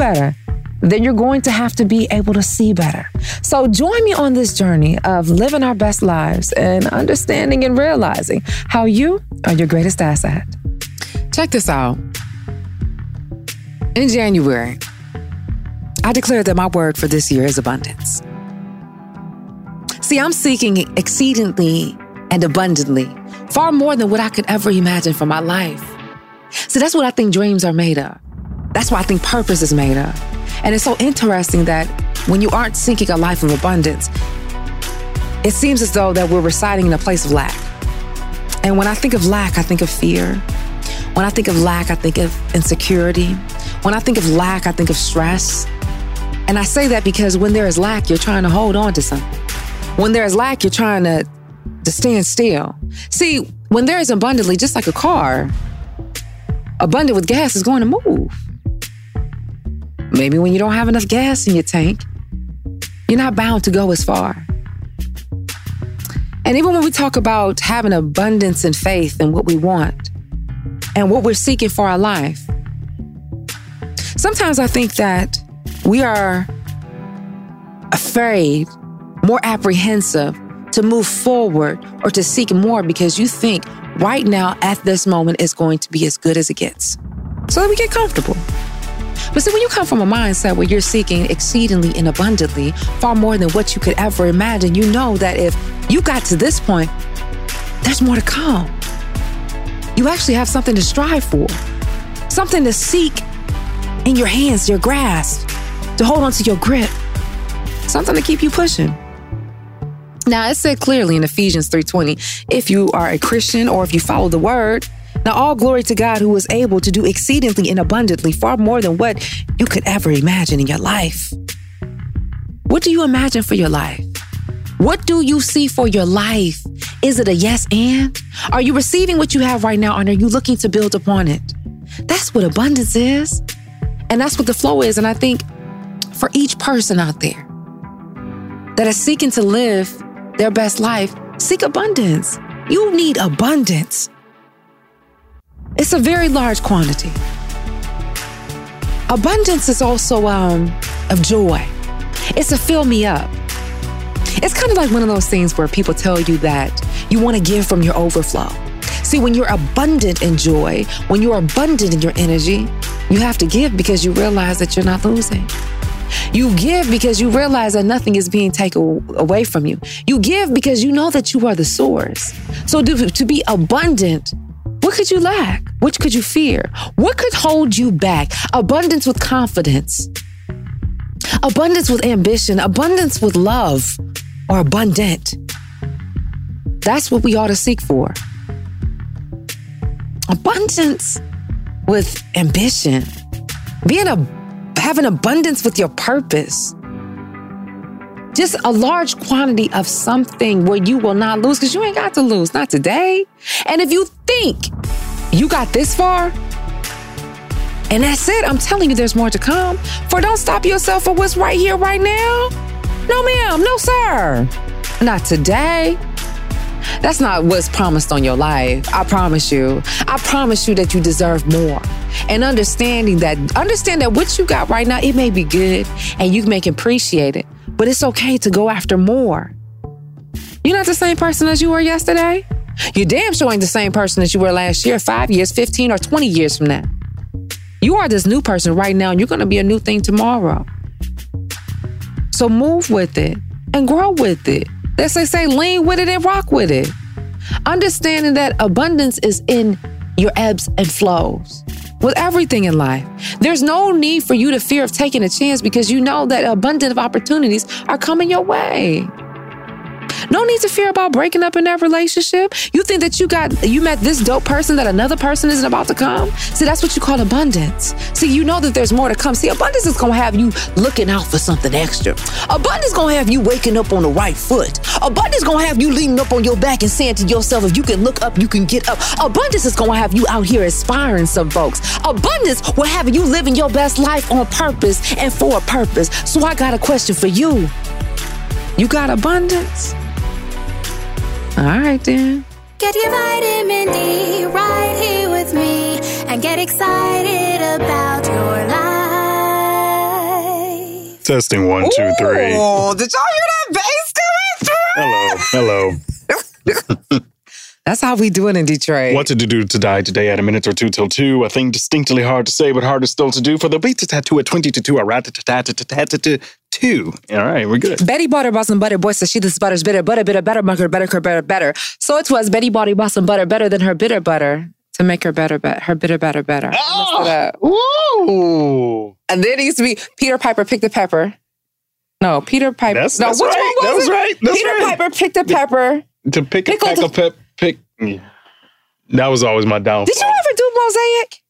better, then you're going to have to be able to see better. So join me on this journey of living our best lives and understanding and realizing how you are your greatest asset. Check this out. In January, I declared that my word for this year is abundance. See, I'm seeking exceedingly and abundantly, far more than what I could ever imagine for my life. So that's what I think dreams are made of. That's why I think purpose is made of. And it's so interesting that when you aren't seeking a life of abundance, it seems as though that we're residing in a place of lack. And when I think of lack, I think of fear. When I think of lack, I think of insecurity. When I think of lack, I think of stress. And I say that because when there is lack, you're trying to hold on to something. When there is lack, you're trying to, to stand still. See, when there is abundantly, just like a car, abundant with gas is going to move. Maybe when you don't have enough gas in your tank, you're not bound to go as far. And even when we talk about having abundance and faith in what we want and what we're seeking for our life, sometimes I think that we are afraid, more apprehensive to move forward or to seek more because you think right now at this moment is going to be as good as it gets. So that we get comfortable. But see, when you come from a mindset where you're seeking exceedingly and abundantly, far more than what you could ever imagine, you know that if you got to this point, there's more to come. You actually have something to strive for, something to seek in your hands, your grasp, to hold onto your grip, something to keep you pushing. Now, it said clearly in Ephesians 3:20, if you are a Christian or if you follow the word, now, all glory to God who is able to do exceedingly and abundantly, far more than what you could ever imagine in your life. What do you imagine for your life? What do you see for your life? Is it a yes and? Are you receiving what you have right now and are you looking to build upon it? That's what abundance is. And that's what the flow is. And I think for each person out there that is seeking to live their best life, seek abundance. You need abundance. It's a very large quantity. Abundance is also um, of joy. It's a fill me up. It's kind of like one of those things where people tell you that you want to give from your overflow. See, when you're abundant in joy, when you're abundant in your energy, you have to give because you realize that you're not losing. You give because you realize that nothing is being taken away from you. You give because you know that you are the source. So to, to be abundant, what could you lack? What could you fear? What could hold you back? Abundance with confidence, abundance with ambition, abundance with love, or abundant. That's what we ought to seek for. Abundance with ambition. Being a having abundance with your purpose. Just a large quantity of something where you will not lose because you ain't got to lose, not today. And if you think you got this far, and that's it, I'm telling you, there's more to come. For don't stop yourself for what's right here, right now. No, ma'am, no, sir. Not today. That's not what's promised on your life. I promise you. I promise you that you deserve more. And understanding that, understand that what you got right now, it may be good and you may appreciate it, but it's okay to go after more. You're not the same person as you were yesterday. You're damn sure ain't the same person as you were last year, five years, 15, or 20 years from now. You are this new person right now, and you're going to be a new thing tomorrow. So move with it and grow with it. As they say, lean with it and rock with it. Understanding that abundance is in your ebbs and flows with everything in life. There's no need for you to fear of taking a chance because you know that abundant of opportunities are coming your way. No need to fear about breaking up in that relationship. You think that you got you met this dope person that another person isn't about to come? See, that's what you call abundance. See, you know that there's more to come. See, abundance is gonna have you looking out for something extra. Abundance is gonna have you waking up on the right foot. Abundance is gonna have you leaning up on your back and saying to yourself, if you can look up, you can get up. Abundance is gonna have you out here inspiring some folks. Abundance will have you living your best life on purpose and for a purpose. So I got a question for you. You got abundance? All right, then. Get your vitamin D right here with me and get excited about your life. Testing one, two, three. Oh, did y'all hear that bass coming Hello, hello. That's how we do it in Detroit. What to do to die today at a minute or two till two? A thing distinctly hard to say, but harder still to do. For the beat to tattoo at 20 to 2, a rat two. All right, we're good. Betty bought her Butter Boston Butter Boy says she this butter's bitter, butter, bitter, better, better, better, better, better. So it was Betty Body Boston Butter better than her bitter butter to make her better, better her bitter, better, better. Oh. And then it used to be Peter Piper picked the pepper. No, Peter Piper. That's, no, that's which right. one that was was it? right. That's Peter right. Piper picked the pepper. To pick a peck of pep, pick. That was always my downfall. Did you ever do Mosaic?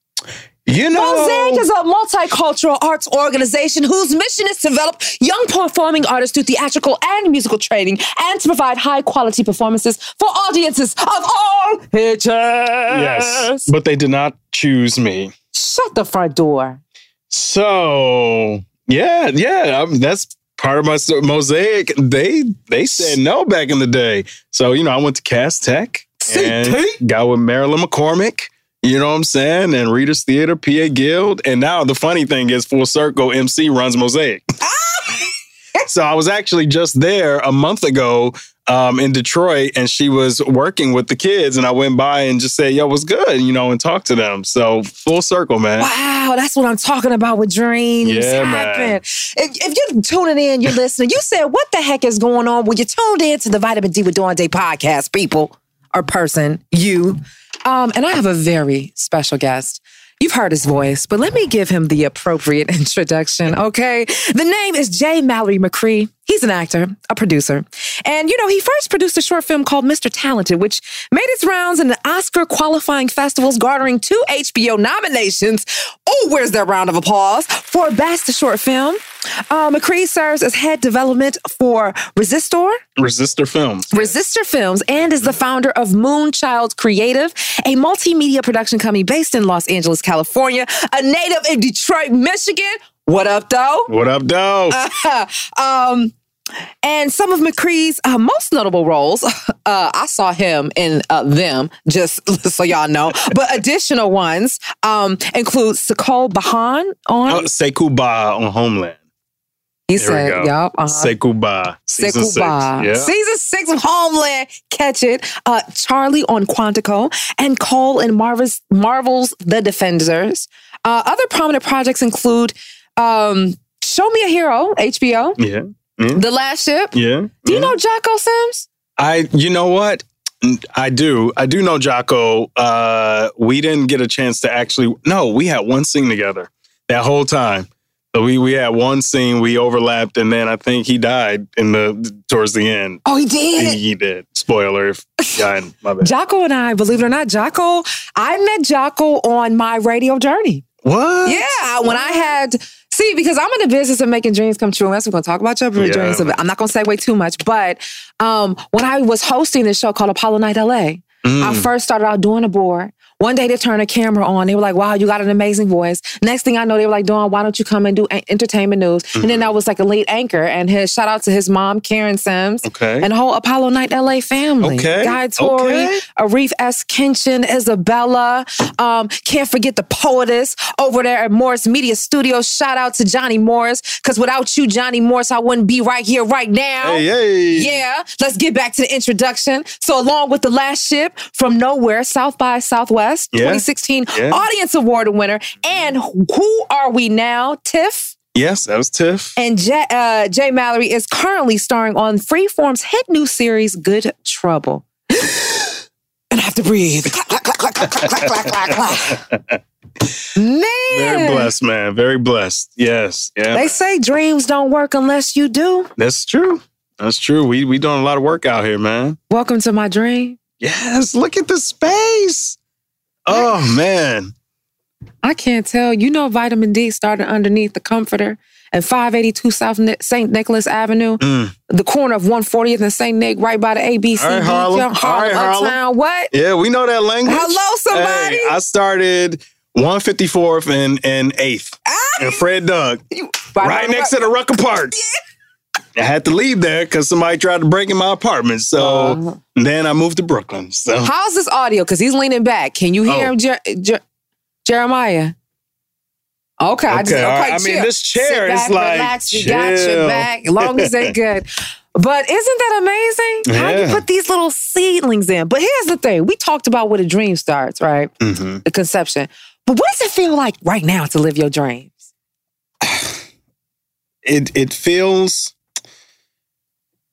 You know, Mosaic is a multicultural arts organization whose mission is to develop young performing artists through theatrical and musical training and to provide high quality performances for audiences of all ages. yes, but they did not choose me. Shut the front door. So yeah, yeah, um, that's part of my mosaic. They they said no back in the day. So you know, I went to Cast Tech and got with Marilyn McCormick. You know what I'm saying? And Readers Theater, PA Guild. And now the funny thing is, Full Circle MC runs Mosaic. so I was actually just there a month ago um, in Detroit, and she was working with the kids. And I went by and just said, "Yo, what's good?" You know, and talked to them. So full circle, man. Wow, that's what I'm talking about with dreams. Yeah, man. happen. If, if you're tuning in, you're listening, you said, What the heck is going on? Well, you tuned in to the Vitamin D with Dawn Day podcast, people or person, you. Um, and I have a very special guest. You've heard his voice, but let me give him the appropriate introduction, okay? The name is Jay Mallory McCree. He's an actor, a producer. And, you know, he first produced a short film called Mr. Talented, which made its rounds in the Oscar qualifying festivals, garnering two HBO nominations. Oh, where's that round of applause? For Best Short Film. Uh, McCree serves as head development for Resistor, Resistor Films. Resistor Films and is the founder of Moonchild Creative, a multimedia production company based in Los Angeles, California, a native in Detroit, Michigan. What up, though? What up, though? um, And some of McCree's uh, most notable roles, uh, I saw him in uh, them, just so y'all know. But additional ones um, include Sekol Bahan on. Oh, Sekou Bah on Homeland. He There said. "Yup, uh-huh. Sekou Bah. Season six. Sekou Bah. Yeah. Season six of Homeland. Catch it. Uh, Charlie on Quantico and Cole in Marvel's, Marvel's The Defenders. Uh, other prominent projects include um, Show Me a Hero, HBO, Yeah. Yeah. The Last Ship. Yeah. Do you yeah. know Jocko Sims? I, you know what? I do. I do know Jocko. Uh, we didn't get a chance to actually. No, we had one scene together that whole time. So we we had one scene. We overlapped, and then I think he died in the towards the end. Oh, he He, did. he did. Spoiler. If my bad. Jocko and I, believe it or not, Jocko, I met Jocko on my radio journey. What? Yeah, when I had see, because I'm in the business of making dreams come true. And that's what we're gonna talk about your Yeah. dreams. I'm not gonna segue too much, but um, when I was hosting this show called Apollo Night LA, I Mm. first started out doing a board. One day they turned a camera on. They were like, "Wow, you got an amazing voice." Next thing I know, they were like, "Dawn, why don't you come and do a- entertainment news?" And then I was like a lead anchor. And his shout out to his mom, Karen Sims, Okay. and the whole Apollo Night LA family. Okay. Guy Tori, Okay. Arif S. Kinchin, Isabella. Um, can't forget the poetess over there at Morris Media Studios. Shout out to Johnny Morris, because without you, Johnny Morris, I wouldn't be right here right now. Hey, hey. Yeah, let's get back to the introduction. So, along with the last ship from nowhere, South by Southwest, Fest yeah. 2016 yeah. Audience Award winner. And who are we now? Tiff? Yes, that was Tiff. And Jay, uh, Jay Mallory is currently starring on Freeform's hit new series, Good Trouble. and I have to breathe. man. Very blessed, man. Very blessed. Yes. Yeah. They say dreams don't work unless you do. That's true. That's true. We we doing a lot of work out here, man. Welcome to my dream. Yes. Look at the space. Oh man. I can't tell. You know, vitamin D started underneath the comforter at 582 South Ni- St. Nicholas Avenue, Mm. the corner of 140th and St. Nick, right by the ABC. All right, Harlem. Young All right, Harlem. Uptown. What? Yeah, we know that language. Hello, somebody. Hey, I started 154th and and 8th. And Fred Doug. Right next to the Rucker Park. I had to leave there because somebody tried to break in my apartment. So Uh-huh. then I moved to Brooklyn. So How's this audio? Because he's leaning back. Can you hear Oh. him, Jer- Jer- Jeremiah? Okay, I just Okay, okay. right. I mean, this chair Sit is back, like, relax. We got your back. As long as they good. But isn't that amazing? How you put these little seedlings in? But here's the thing: we talked about where the dream starts, right? Mhm. The conception. But what does it feel like right now to live your dreams? it it feels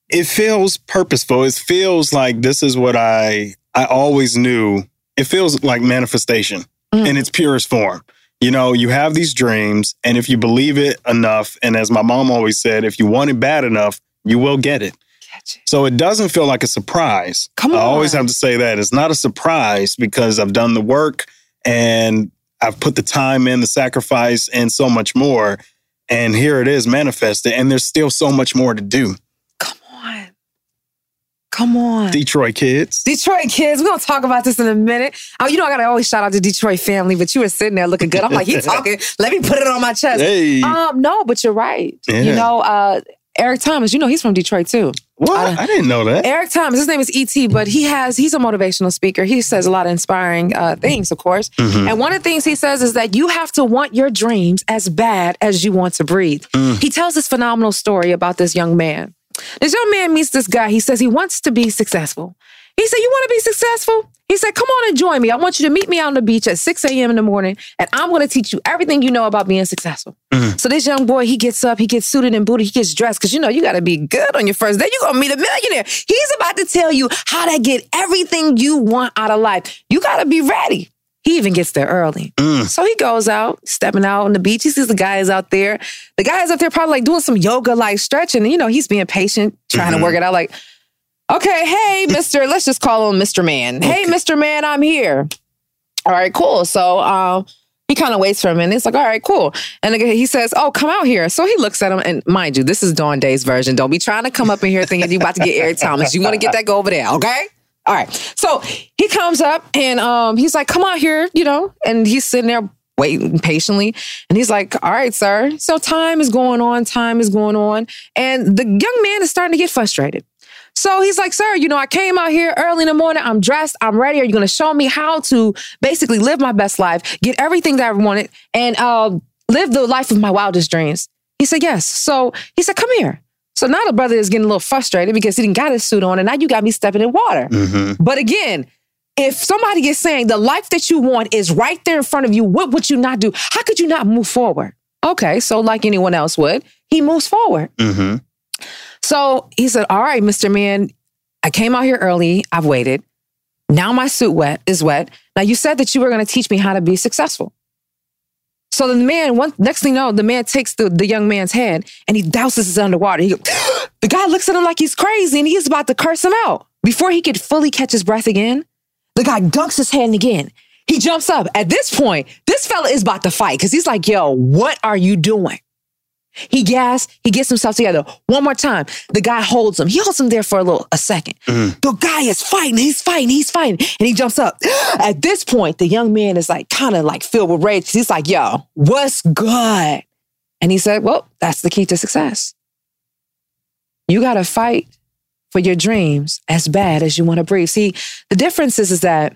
it feels purposeful. It feels like this is what I I always knew. It feels like manifestation Mm. in its purest form. You know, you have these dreams, and if you believe it enough, and as my mom always said, if you want it bad enough, you will get it. So it doesn't feel like a surprise. Come I always have to say that. It's not a surprise because I've done the work and I've put the time in, the sacrifice, and so much more. And here it is manifested. And there's still so much more to do. Come on. Detroit kids. Detroit kids, we're gonna talk about this in a minute. Oh, you know, I gotta always shout out to Detroit family, but you were sitting there looking good. I'm like, he talking. Let me put it on my chest. Hey. Um, no, but you're right. Yeah. You know, uh, Eric Thomas, you know, he's from Detroit too. what? I- I, didn't know that. Eric Thomas, his name is ET, but he has he's a motivational speaker. He says a lot of inspiring uh, things, of course. Mhm. And one of the things he says is that you have to want your dreams as bad as you want to breathe. Mm. He tells this phenomenal story about this young man. This young man meets this guy. He says he wants to be successful. He said, You want to be successful? He said, Come on and join me. I want you to meet me out on the beach at 6 a.m. in the morning, and I'm going to teach you everything you know about being successful. Mhm. So this young boy, he gets up, he gets suited and booted, he gets dressed, because you know, you got to be good on your first day. You're going to meet a millionaire. He's about to tell you how to get everything you want out of life. You got to be ready. He even gets there early. Mm. So he goes out, stepping out on the beach. He sees the guys out there. The guys out there probably like doing some yoga, like stretching. And, you know, he's being patient, trying Mhm. to work it out. Like, okay, hey, Mr. let's just call him Mr. Man. Hey, Mr. Man, I'm here. All right, cool. So um, he kind of waits for a minute. It's like, all right, cool. And he says, oh, come out here. So he looks at him. And mind you, this is Dawn Day's version. Don't be trying to come up in here thinking you about to get Eric Thomas. You want to get that, go over there, okay? All right. So he comes up and um, he's like, come out here, you know, and he's sitting there waiting patiently. And he's like, All right, sir. So time is going on, time is going on. And the young man is starting to get frustrated. So he's like, Sir, you know, I came out here early in the morning. I'm dressed. I'm ready. Are you going to show me how to basically live my best life, get everything that I wanted, and uh, live the life of my wildest dreams? He said, Yes. So he said, Come here. So now the brother is getting a little frustrated because he didn't got his suit on, and now you got me stepping in water. Mm-hmm. But again, if somebody is saying the life that you want is right there in front of you, what would you not do? How could you not move forward? Okay, so like anyone else would, he moves forward. Mm-hmm. So he said, All right, Mr. Man, I came out here early. I've waited. Now my suit wet is wet. Now you said that you were going to teach me how to be successful. So the man, one next thing you know, the man takes the, the young man's hand and he douses his underwater. He, the guy looks at him like he's crazy and he's about to curse him out. Before he could fully catch his breath again, the guy dunks his hand again. He jumps up. At this point, this fella is about to fight because he's like, yo, what are you doing? He gas, he gets himself together. One more time. The guy holds him. He holds him there for a little a 2nd The guy is fighting, he's fighting, he's fighting, and he jumps up. At this point, the young man is like kind of like filled with rage. He's like, yo, what's good? And he said, Well, that's the key to success. You gotta fight for your dreams as bad as you want to breathe. See, the difference is, is that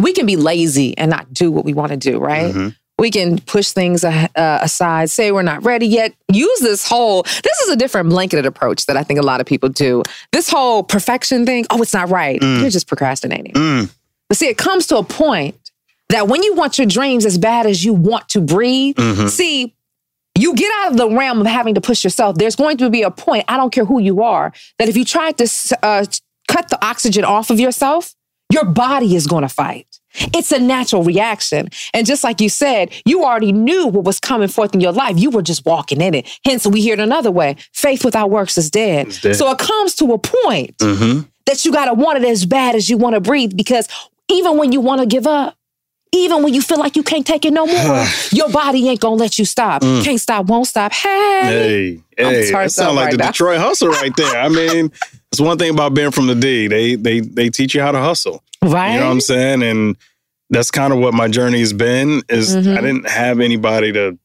we can be lazy and not do what we want to do, right? Mhm. We can push things uh, aside, say we're not ready yet. Use this whole, this is a different blanketed approach that I think a lot of people do. This whole perfection thing, oh, it's not right. Mm. You're just procrastinating. Mm. But see, it comes to a point that when you want your dreams as bad as you want to breathe, Mhm. see, you get out of the realm of having to push yourself. There's going to be a point, I don't care who you are, that if you try to uh, cut the oxygen off of yourself, your body is going to fight. It's a natural reaction. And just like you said, you already knew what was coming forth in your life. You were just walking in it. Hence, we hear it another way faith without works is dead. Dead. So it comes to a point Mm-hmm. that you got to want it as bad as you want to breathe because even when you want to give up, even when you feel like you can't take it no more, your body ain't gonna let you stop. Mm. Can't stop, won't stop. Hey, Hey, I'm hey, that sounds like right the now. Detroit hustle right there. I mean, it's one thing about being from the D. They they they teach you how to hustle. right? You know what I'm saying? And that's kind of what my journey has been. Is Mhm. I didn't have anybody to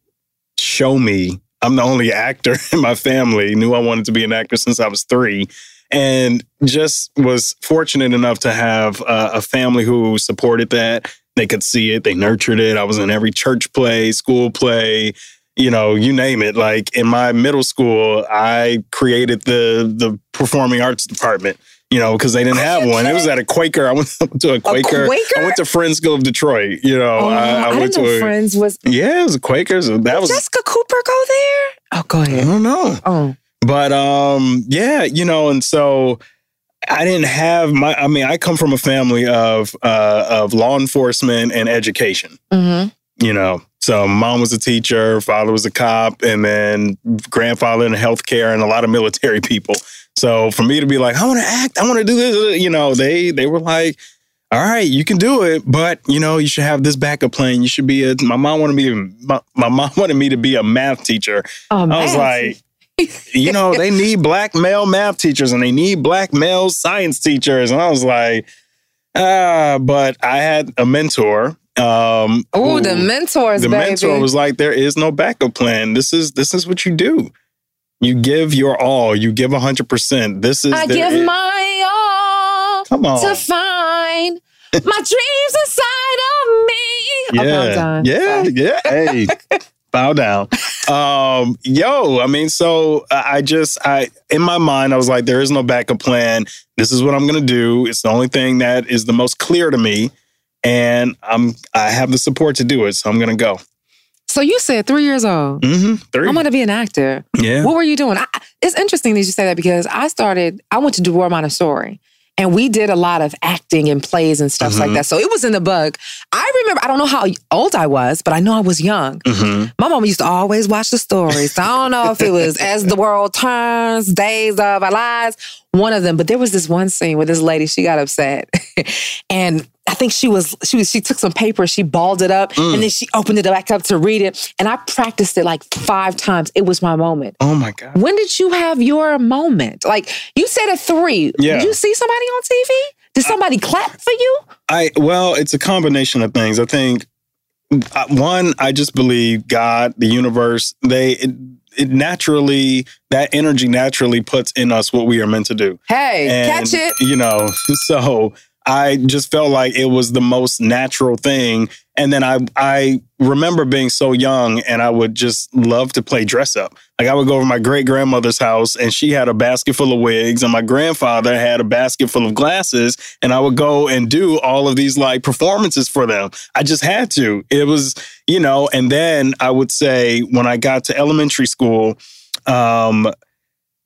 show me. I'm the only actor in my family. Knew I wanted to be an actor since I was three, and just was fortunate enough to have uh, a family who supported that. They could see it. They nurtured it. I was in every church play, school play, you know, you name it. Like in my middle school, I created the the performing arts department. You know, because they didn't have one. It was at a Quaker. I went to a Quaker. Quaker? I went to Friends School of Detroit. You know, Oh, I, I I, went didn't know to a, Friends was. yeah, it was a Quaker. So that was Jessica Cooper go there? Oh, go ahead. I don't know, Oh, but um, yeah, you know, and so I didn't have my. I mean, I come from a family of uh, of law enforcement and education. mm-hmm. You know, so mom was a teacher, father was a cop, and then grandfather in healthcare, and a lot of military people. So for me to be like, I want to act, I want to do this, you know, they they were like, all right, you can do it, but you know, you should have this backup plan. You should be a. My mom wanted me. My, my mom wanted me to be a math teacher. oh I was like, you know, they need black male math teachers and they need black male science teachers. And I was like, ah, but I had a mentor. Um, oh, the mentors, the baby. mentor was like, there is no backup plan. This is this is what you do. You give your all. You give hundred percent. This is I give is- my all Come on. to find my dreams inside of me. Okay, I'm yeah, done. yeah, Sorry. yeah. Hey, bow down. Um, yo, I mean, so I just, I in my mind, I was like, there is no backup plan. This is what I'm gonna do. It's the only thing that is the most clear to me, and I'm, I have the support to do it, so I'm gonna go. So you said three years old. Mm-hmm. 3 I'm going to be an actor. yeah. What were you doing? I, it's interesting that you say that because I started, I went to Dubois Montessori and we did a lot of acting and plays and stuff like Mhm. that. So it was in the bug. I remember, I don't know how old I was, but I know I was young. Mm-hmm. My mama used to always watch the stories. So I don't know if it was As the World Turns, Days of Our Lives, one of them. But there was this one scene where this lady, she got upset. and I think she was, she was, she took some paper, she balled it up, Mm. and then she opened it back up to read it. And I practiced it like five times. It was my moment. Oh my god. When did you have your moment? Like you said at three. Yeah. Did you see somebody on TV? Did somebody clap for you? I well, it's a combination of things. I think uh, one, I just believe God, the universe, they it, it naturally that energy naturally puts in us what we are meant to do. Hey, And, catch it. You know, so I just felt like it was the most natural thing. And then I I remember being so young and I would just love to play dress up. Like I would go over my great grandmother's house and she had a basket full of wigs and my grandfather had a basket full of glasses and I would go and do all of these like performances for them. I just had to. It was, you know, and then I would say when I got to elementary school, um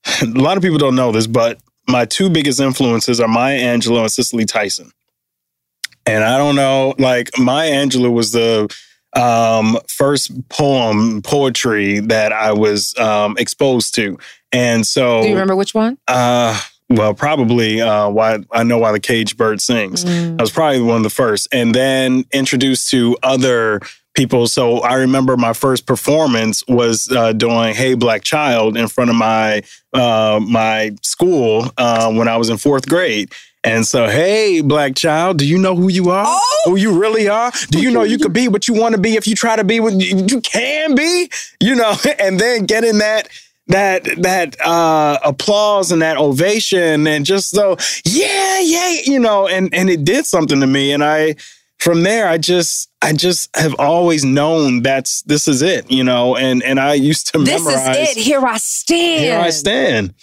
a lot of people don't know this, but my two biggest influences are Maya Angelou and Cicely Tyson. And I don't know, like Maya Angelou was the um, first poem poetry that I was um, exposed to, and so Do you remember which one? uh, well, probably uh, why I know why the cage bird sings. Mm. I was probably one of the first, and then introduced to other people. So I remember my first performance was uh, doing "Hey Black Child" in front of my uh, my school uh, when I was in fourth grade. And so, hey, black child, do you know who you are? Oh! Who you really are? Do you know you could be what you want to be if you try to be what you, can be? You know, and then getting that that that uh applause and that ovation and just so yeah yeah you know and and it did something to me and i from there i just i just have always known that's this is it you know and and i used to This memorize is it. Here I stand. here I stand.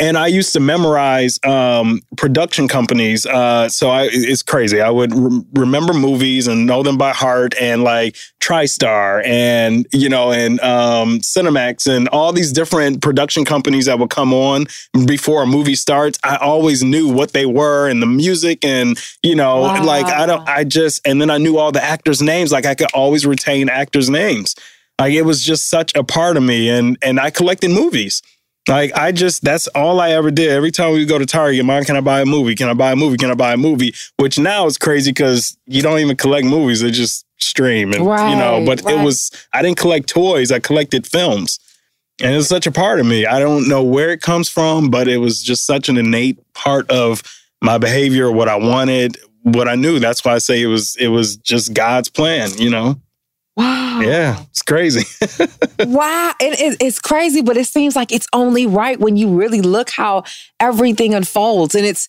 And I used to memorize um, production companies. Uh, so I, it's crazy. I would re- remember movies and know them by heart, and like TriStar, and you know, and um, Cinemax, and all these different production companies that would come on before a movie starts. I always knew what they were and the music, and you know, Wow. like I don't, I just, and then I knew all the actors' names. Like I could always retain actors' names. Like it was just such a part of me, and and I collected movies. Like I just that's all I ever did. Every time we go to Target, mom, can I buy a movie? Can I buy a movie? Can I buy a movie? Which now is crazy because you don't even collect movies; they just stream and you know. But right. it was I didn't collect toys; I collected films, and it's such a part of me. I don't know where it comes from, but it was just such an innate part of my behavior, what I wanted, what I knew. That's why I say it was it was just God's plan. You know? Wow. Yeah, it's crazy. wow. It, it- it's crazy, but it seems like it's only right when you really look how everything unfolds. And it's,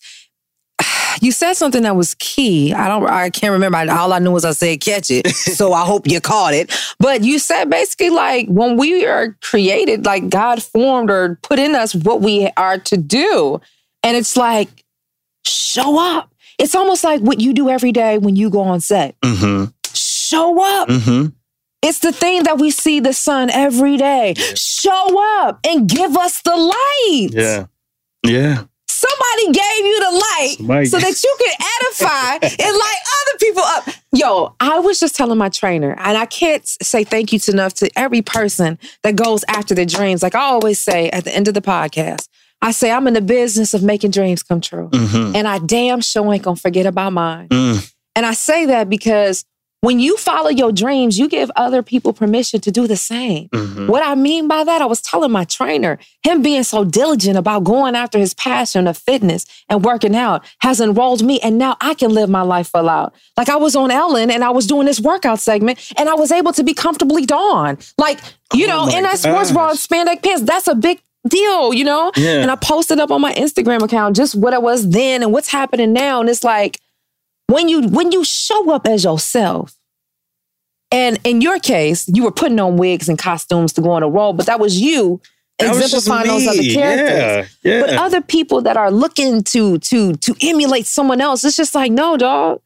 you said something that was key. I don't, I can't remember. All I knew was I said catch it. so I hope you caught it. But you said basically like when we are created, like God formed or put in us what we are to do. And it's like, show up. It's almost like what you do every day when you go on set. mm-hmm. Show up. Mm-hmm. It's the thing that we see the sun every day. Show up and give us the light. Yeah. Yeah. Somebody gave you the light Somebody- so that you can edify and light other people up. Yo, I was just telling my trainer, and I can't say thank you to enough to every person that goes after their dreams. Like I always say at the end of the podcast, I say I'm in the business of making dreams come true. Mm-hmm. And I damn sure ain't gonna forget about mine. Mm. And I say that because when you follow your dreams, you give other people permission to do the same. Mhm. What I mean by that, I was telling my trainer, him being so diligent about going after his passion of fitness and working out has enrolled me. And now I can live my life full out. Like I was on Ellen and I was doing this workout segment and I was able to be comfortably dawn. Like, you Oh know, in that sports bra and spandex pants, that's a big deal, you know? Yeah. And I posted up on my Instagram account just what I was then and what's happening now. And it's like, when you when you show up as yourself and in your case you were putting on wigs and costumes to go on a role but that was you That was exemplifying those other characters Yeah. Yeah. but other people that are looking to to to emulate someone else it's just like no dog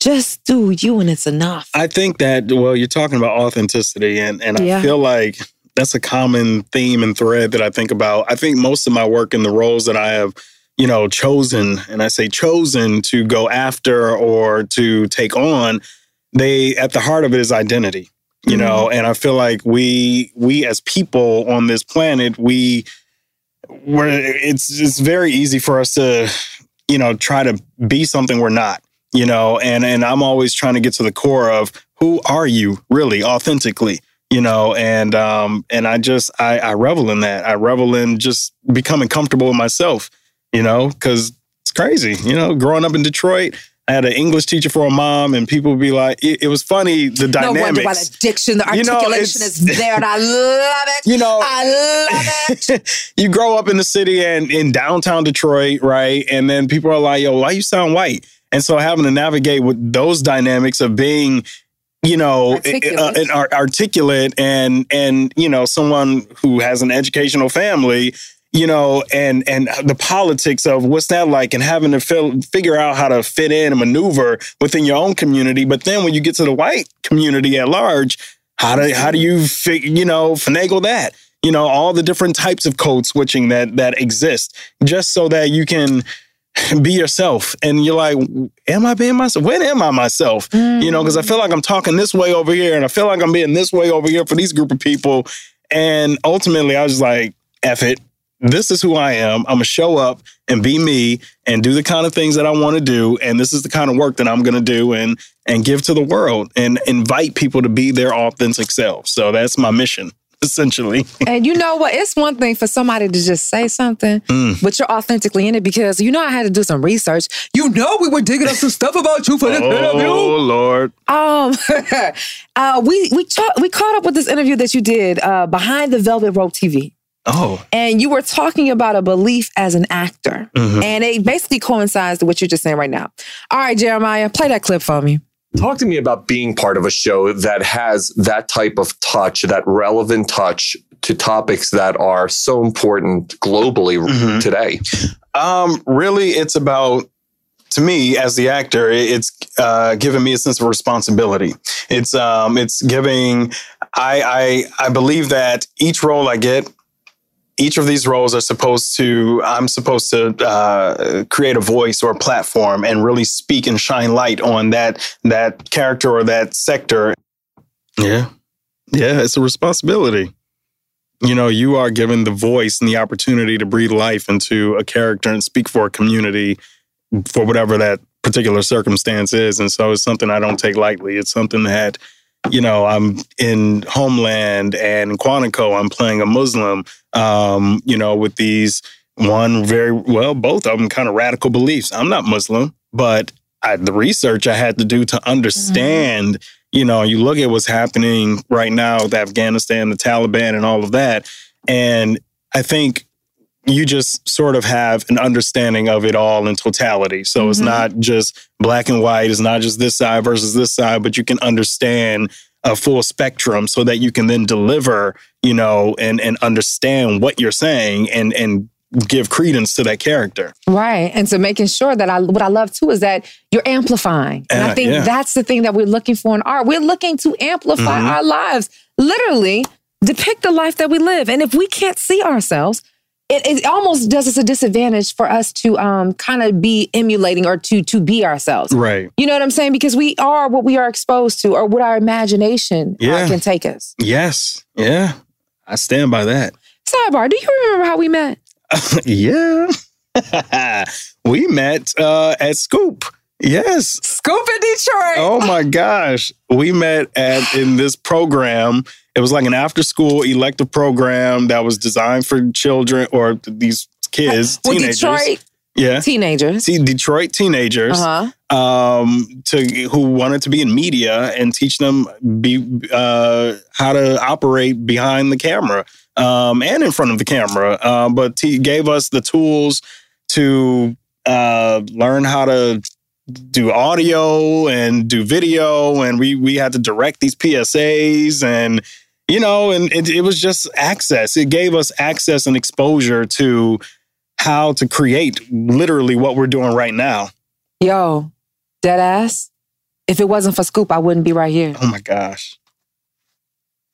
just do you and it's enough I think that well, you're talking about authenticity, and and Yeah. I feel like that's a common theme and thread that I think about. I think most of my work in the roles that I have, you know, chosen, and I say chosen to go after or to take on, they at the heart of it is identity. You know, and I feel like we we as people on this planet, we we're it's it's very easy for us to, you know, try to be something we're not you know and and i'm always trying to get to the core of who are you really authentically you know and um and i just i i revel in that i revel in just becoming comfortable with myself you know because it's crazy you know growing up in detroit I had an English teacher for a mom, and people would be like, it, it was funny the dynamics. No wonder why the diction, the You know, articulation is there, and I love it. You know, I love it. you grow up in the city and in downtown Detroit, right? And then people are like, yo, why you sound white? And so having to navigate with those dynamics of being, you know, Articulate. uh, an ar- articulate and and you know, someone who has an educational family, you know, and and the politics of what's that like, and having to fil- figure out how to fit in and maneuver within your own community. But then when you get to the white community at large, how do how do you fig- you know finagle that? You know, all the different types of code switching that that exist, just so that you can be yourself. And you're like, am I being myself? When am I myself? You know, because I feel like I'm talking this way over here, and I feel like I'm being this way over here for these group of people. And ultimately, I was like, F it. This is who I am. I'm gonna show up and be me and do the kind of things that I want to do. And this is the kind of work that I'm gonna do and and give to the world and invite people to be their authentic selves. So that's my mission, essentially. And you know what? It's one thing for somebody to just say something, Mm. but you're authentically in it because you know I had to do some research. You know we were digging up some stuff about you for this interview. Oh Lord. Um, uh, we we cha- we caught up with this interview that you did uh, behind the Velvet Rope TV, Oh. and you were talking about a belief as an actor, Mhm. and it basically coincides with what you're just saying right now. All right, Jeremiah, play that clip for me. Talk to me about being part of a show that has that type of touch, that relevant touch to topics that are so important globally Mhm. today. Um, really, it's about to me as the actor, it's uh, giving me a sense of responsibility. It's um, it's giving. I I I believe that each role I get. Each of these roles are supposed to, I'm supposed to uh, create a voice or a platform and really speak and shine light on that that character or that sector. Yeah, yeah, it's a responsibility you know, you are given the voice and the opportunity to breathe life into a character and speak for a community for whatever that particular circumstance is. And so it's something I don't take lightly. It's something that, you know, I'm in Homeland and Quantico, I'm playing a Muslim, um, you know, with these one very, well, both of them kind of radical beliefs. I'm not Muslim, but I, the research I had to do to understand you know, you look at what's happening right now with Afghanistan, the Taliban, and all of that. And I think you just sort of have an understanding of it all in totality. So it's Mhm. not just black and white, it's not just this side versus this side, but you can understand a full spectrum so that you can then deliver, you know, and and understand what you're saying and and give credence to that character. Right. And so making sure that I, what I love too is that you're amplifying. And I Uh, think yeah. that's the thing that we're looking for in art. We're looking to amplify Mhm. our lives, literally depict the life that we live. And if we can't see ourselves, it, it almost does us a disadvantage for us to um, kind of be emulating or to to be ourselves. Right. You know what I'm saying? Because we are what we are exposed to or what our imagination uh, Yeah. can take us. Yes. Yeah. I stand by that. Sidebar, do you remember how we met? yeah. we met uh, at Scoop. Yes. Scoop in Detroit. Oh my gosh. We met at in this program. It was like an after school elective program that was designed for children or these kids, With teenagers. Detroit yeah. teenagers. See Detroit teenagers Uh-huh. um, to who wanted to be in media and teach them be uh, how to operate behind the camera um, and in front of the camera. Um, but he gave us the tools to uh, learn how to do audio and do video, and we we had to direct these PSAs and. You know, and it, it was just access. It gave us access and exposure to how to create literally what we're doing right now. Yo, dead ass. If it wasn't for Scoop, I wouldn't be right here. Oh my gosh.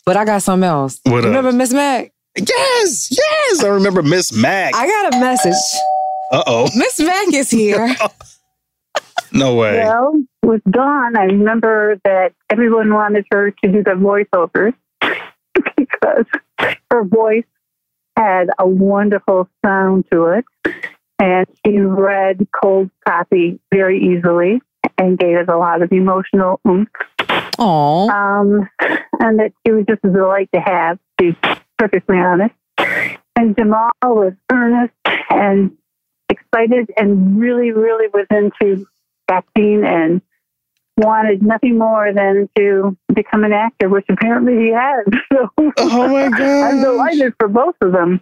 But I got something else. What You Remember? Miss Mac? Yes, yes. I remember Miss Mac. I got a message. Uh oh. Miss Mac is here. No way. Well, with Dawn, I remember that everyone wanted her to do the voiceovers because her voice had a wonderful sound to it. And she read cold copy very easily and gave us a lot of emotional oomph. Aww. Um, and that she was just a delight to have, to be perfectly honest. And Jamal was earnest and excited and really, really was into acting and wanted nothing more than to become an actor, which apparently he has. So oh my god, I'm delighted for both of them.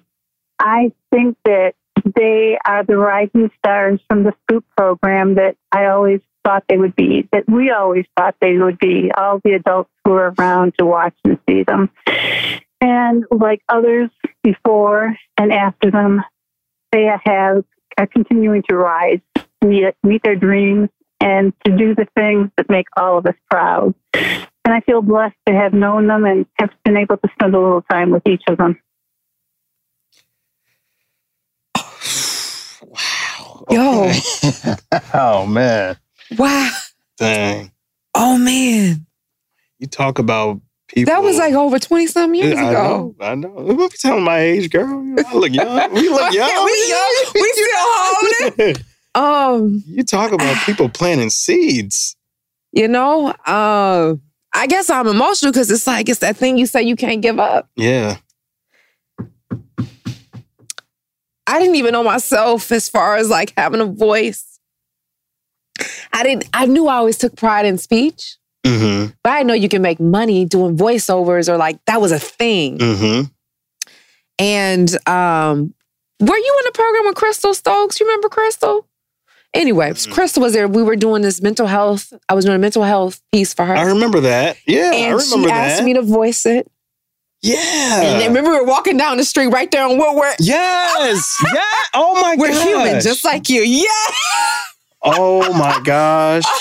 I think that they are the rising stars from the Scoop program that I always thought they would be, that we always thought they would be, all the adults who are around to watch and see them. And like others before and after them, they have are continuing to rise, meet, meet their dreams, and to do the things that make all of us proud. And I feel blessed to have known them and have been able to spend a little time with each of them. wow. Yo. oh man. Wow. Dang. Oh man. You talk about people. That was like over 20 some years I ago. know. I know. What you telling my age, girl? You I look young. We look young. we young. We still holding. Um, you talk about people planting seeds. you know, uh, I guess I'm emotional because it's like it's that thing you say you can't give up. Yeah. I didn't even know myself as far as like having a voice. I didn't I knew I always took pride in speech, Mm-hmm. but I know you can make money doing voiceovers or like that was a thing. Mm-hmm. And um were you in the program with Crystal Stokes? You remember Crystal? Anyway, Crystal was there. We were doing this mental health. I was doing a mental health piece for her. I remember that. Yeah, I and remember she asked that. me to voice it. yeah. And remember, we were walking down the street right there on Woodward. yes. yeah. Oh my gosh. We're gosh. human, just like you. Yeah. Oh my gosh.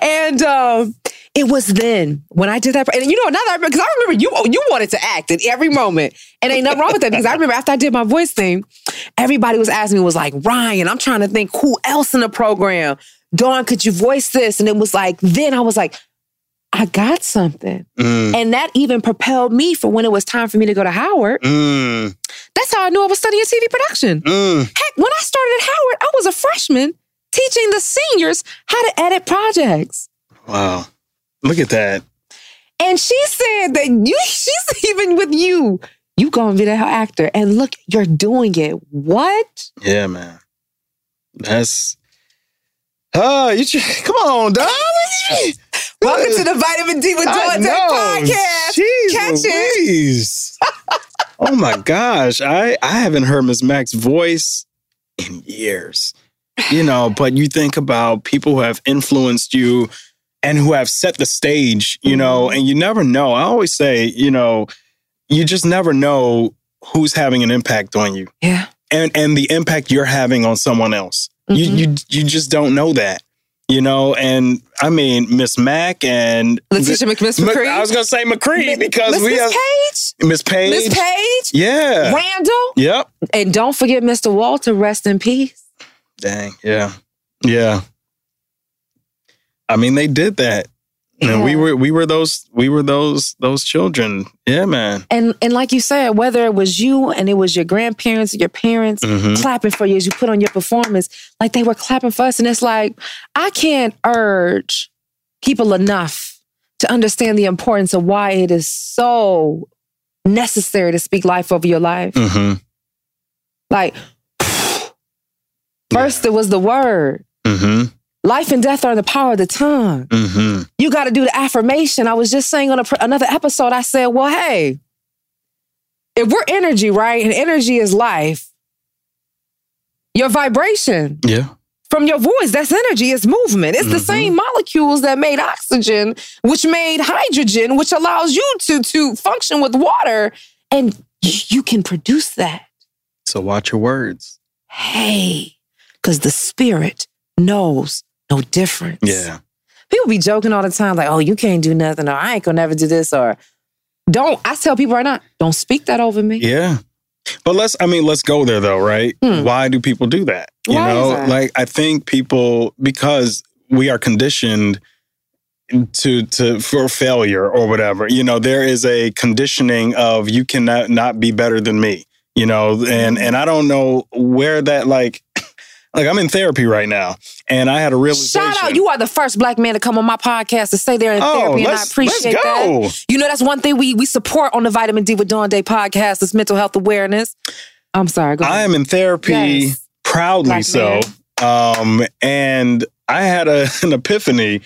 And um, it was then when I did that. And you know, now that I because I remember you you wanted to act at every moment. And ain't nothing wrong with that because I remember after I did my voice thing, everybody was asking me, was like, Ryan, I'm trying to think who else in the program. Dawn, could you voice this? And it was like, then I was like, I got something. Mm, And that even propelled me for when it was time for me to go to Howard. mm, That's how I knew I was studying TV production. mm. Heck, when I started at Howard, I was a freshman teaching the seniors how to edit projects. Wow. Look at that. And she said that you, she's even with you. You gonna be that actor. And look, you're doing it. What? Yeah, man. That's. Oh, you just, come on, dog. Welcome to the Vitamin D with Dawn podcast. Jeez Catch it. Oh my gosh. I, I haven't heard Miss Mac's voice in years. You know, but you think about people who have influenced you and who have set the stage, you know, and you never know. I always say, you know, you just never know who's having an impact on you Yeah. and and the impact you're having on someone else. Mhm. You you you just don't know that. You know, and I mean Miss Mac and Letitia McMiss Mc- McCree. I was gonna say McCree because Miss we Miss Page. Miss Page. Miss Page. Yeah. Randall. Yep. And don't forget Mr. Walter, rest in peace. Dang. Yeah. Yeah. I mean, they did that. And we were we were those we were those those children. Yeah, man. And and like you said, whether it was you and it was your grandparents, your parents Mhm. clapping for you as you put on your performance, like they were clapping for us. And it's like, I can't urge people enough to understand the importance of why it is so necessary to speak life over your life. Mm-hmm. Like, first it was the word. Mm-hmm. Life and death are in the power of the tongue. Mm-hmm. You got to do the affirmation. I was just saying on a, another episode, I said, well, hey, if we're energy, right? And energy is life, your vibration Yeah. from your voice, that's energy, it's movement. It's the Mhm. same molecules that made oxygen, which made hydrogen, which allows you to, to function with water. And you can produce that. So watch your words. Hey, because the spirit knows no difference. Yeah. People be joking all the time, like, oh, you can't do nothing, or I ain't gonna never do this, or don't. I tell people right now, don't speak that over me. Yeah. But let's I mean, let's go there though, right? Hmm. Why do people do that? You Why know, like I think people because we are conditioned to to for failure or whatever. You know, there is a conditioning of you cannot not be better than me. You know, and and I don't know where that like like I'm in therapy right now, and I had a realization. Shout out, you are the first black man to come on my podcast to say they're in Oh, therapy, and I appreciate let's go. that. You know, that's one thing we we support on the Vitamin D with Dawn Day podcast is mental health awareness. I'm sorry, go I am in therapy Yes. proudly Black so. Um, and I had a, an epiphany.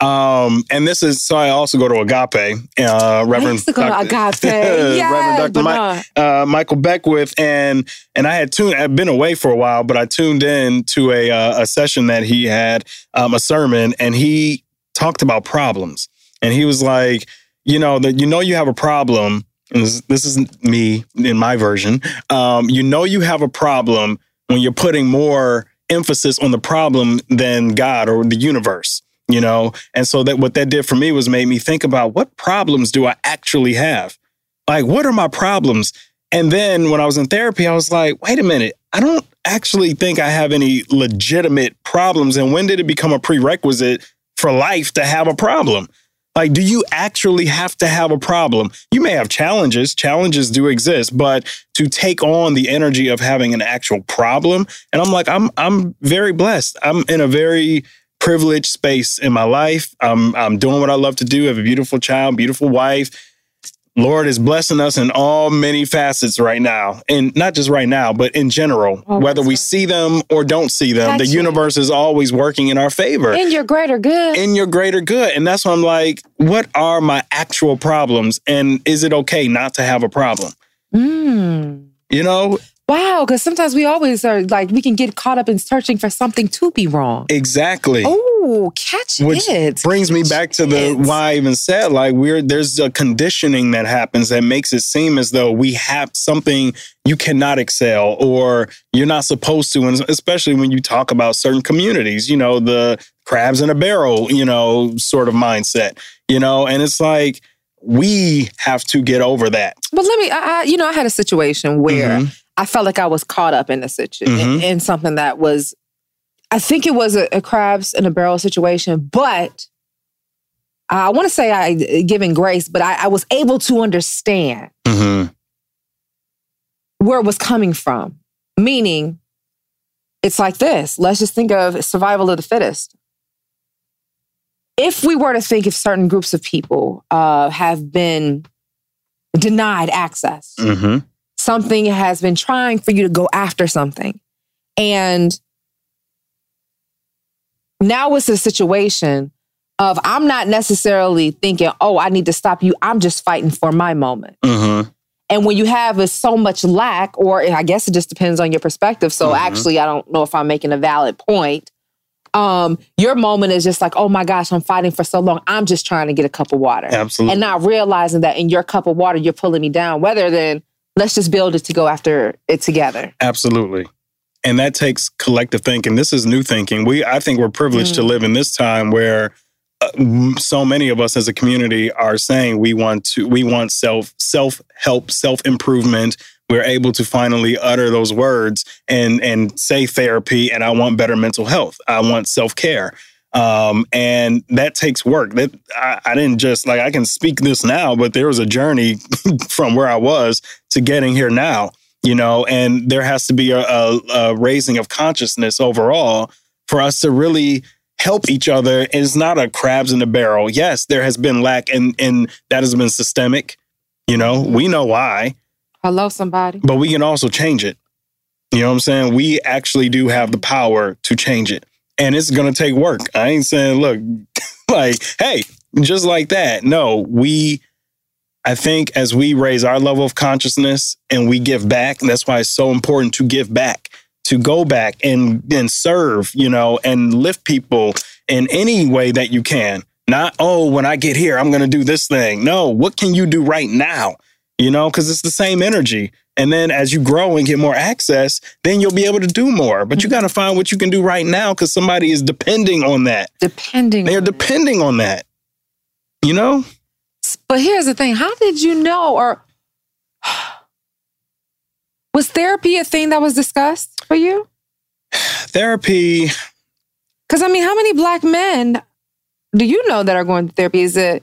Um, and this is so I also go to Agape, uh, Reverend to Agape. Yes, Reverend Dr. Mi- uh, Michael Beckwith, and and I had tuned. I've been away for a while, but I tuned in to a uh, a session that he had, um, a sermon, and he talked about problems, and he was like, you know, that you know you have a problem, and this, this isn't me in my version. Um, you know you have a problem when you're putting more emphasis on the problem than God or the universe, you know? And so that what that did for me was made me think about what problems do I actually have? Like, what are my problems? And then when I was in therapy, I was like, wait a minute, I don't actually think I have any legitimate problems. And when did it become a prerequisite for life to have a problem? Like, do you actually have to have a problem? You may have challenges, challenges do exist, but to take on the energy of having an actual problem, and I'm like, I'm I'm very blessed. I'm in a very privileged space in my life. I'm I'm doing what I love to do. I have a beautiful child, beautiful wife. Lord is blessing us in all many facets right now. And not just right now, but in general, Oh, whether we right. see them or don't see them, the Gotcha. universe is always working in our favor In your greater good. in your greater good. And that's why I'm like, what are my actual problems? And is it okay not to have a problem? Mm. You know, Wow, because sometimes we always are like we can get caught up in searching for something to be wrong. exactly. Oh, catch Which it. brings me back to the it. why I even said like we're there's a conditioning that happens that makes it seem as though we have something you cannot excel or you're not supposed to, and especially when you talk about certain communities, you know, the crabs in a barrel, you know, sort of mindset, you know, and it's like we have to get over that. But let me, I, I, you know, I had a situation where Mhm. I felt like I was caught up in a situation in, Mhm. in something that was, I think it was a, a crabs in a barrel situation, but I want to say I given grace, but I, I was able to understand Mm-hmm. where it was coming from. Meaning, it's like this. Let's just think of survival of the fittest. If we were to think if certain groups of people uh, have been denied access, Mm-hmm. Something has been trying for you to go after something, and now it's a situation of I'm not necessarily thinking, oh, I need to stop you. I'm just fighting for my moment. Mm-hmm. And when you have a, so much lack, or I guess it just depends on your perspective. So Mhm. actually, I don't know if I'm making a valid point. Um, your moment is just like, oh my gosh, I'm fighting for so long. I'm just trying to get a cup of water. Absolutely. And not realizing that in your cup of water, you're pulling me down. Whether then let's just build it to go after it together. Absolutely. And that takes collective thinking. This is new thinking. We I think we're privileged to Mm. live in this time where uh, so many of us as a community are saying we want to we want self self help, self improvement. We're able to finally utter those words and and say therapy and I want better mental health. I want self-care. Um, and that takes work. That I, I didn't just like I can speak this now, but there was a journey from where I was to getting here now you know, and there has to be a, a, a raising of consciousness overall for us to really help each other. And it's not a crabs in a barrel. Yes, there has been lack, and and that has been systemic. You know, we know why, Hello, somebody. but we can also change it. You know what I'm saying? We actually do have the power to change it, and it's gonna take work. I ain't saying, look, like, hey, just like that. No, we I think as we raise our level of consciousness and we give back, that's why it's so important to give back, to go back and and serve, you know, and lift people in any way that you can. Not, oh, when I get here, I'm going to do this thing. No, what can you do right now? You know, because it's the same energy. And then as you grow and get more access, then you'll be able to do more. But you mm-hmm. got to find what you can do right now because somebody is depending on that. Depending. They're depending on that. You know? But here's the thing: How did you know, or was therapy a thing that was discussed for you? Therapy, Because I mean, how many black men do you know that are going to therapy? Is it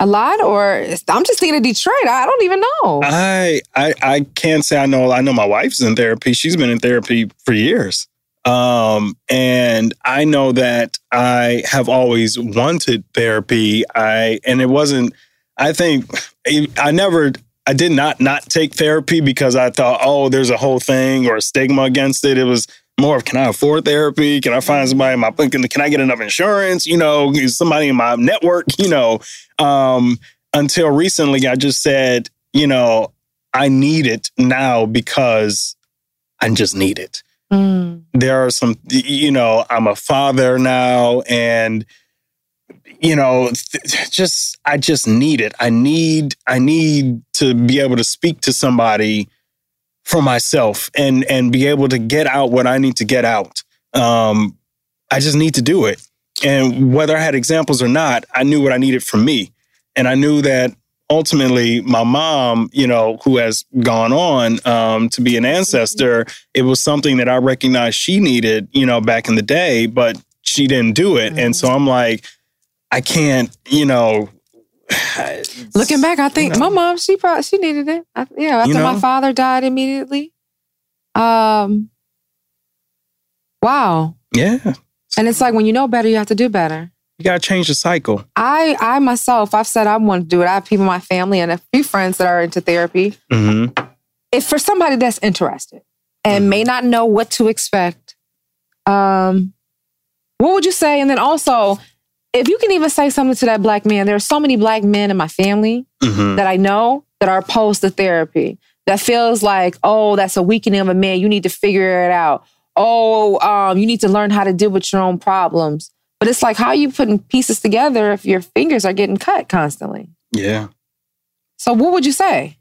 a lot, or I'm just thinking of Detroit? I don't even know. I I I can't say I know. I know my wife's in therapy. She's been in therapy for years. Um, and I know that I have always wanted therapy. I and it wasn't. I think I never. I did not not take therapy because I thought, oh, there's a whole thing or a stigma against it. It was more of can I afford therapy? Can I find somebody in my can, can I get enough insurance? You know, is somebody in my network, you know. Um, until recently I just said, you know, I need it now because I just need it. Mm. There are some, you know, I'm a father now and you know just i just need it i need i need to be able to speak to somebody for myself and and be able to get out what i need to get out. Um i just need to do it. And whether i had examples or not i knew what i needed from me. And i knew that ultimately my mom you know who has gone on um, to be an ancestor it was something that i recognized she needed you know back in the day but she didn't do it. And so i'm like I can't, you know. Looking back, I think you know, my mom she probably she needed it. I, yeah, after know, my father died immediately. Um. Wow. Yeah. And it's like when you know better, you have to do better. You gotta change the cycle. I, I myself, I've said I want to do it. I have people in my family and a few friends that are into therapy. Mm-hmm. If for somebody that's interested and mm-hmm. may not know what to expect, um, what would you say? And then also, if you can even say something to that black man, there are so many black men in my family mm-hmm. that I know that are opposed to therapy. That feels like, oh, that's a weakening of a man. You need to figure it out. Oh, um, you need to learn how to deal with your own problems. But it's like, how are you putting pieces together if your fingers are getting cut constantly? Yeah. So what would you say?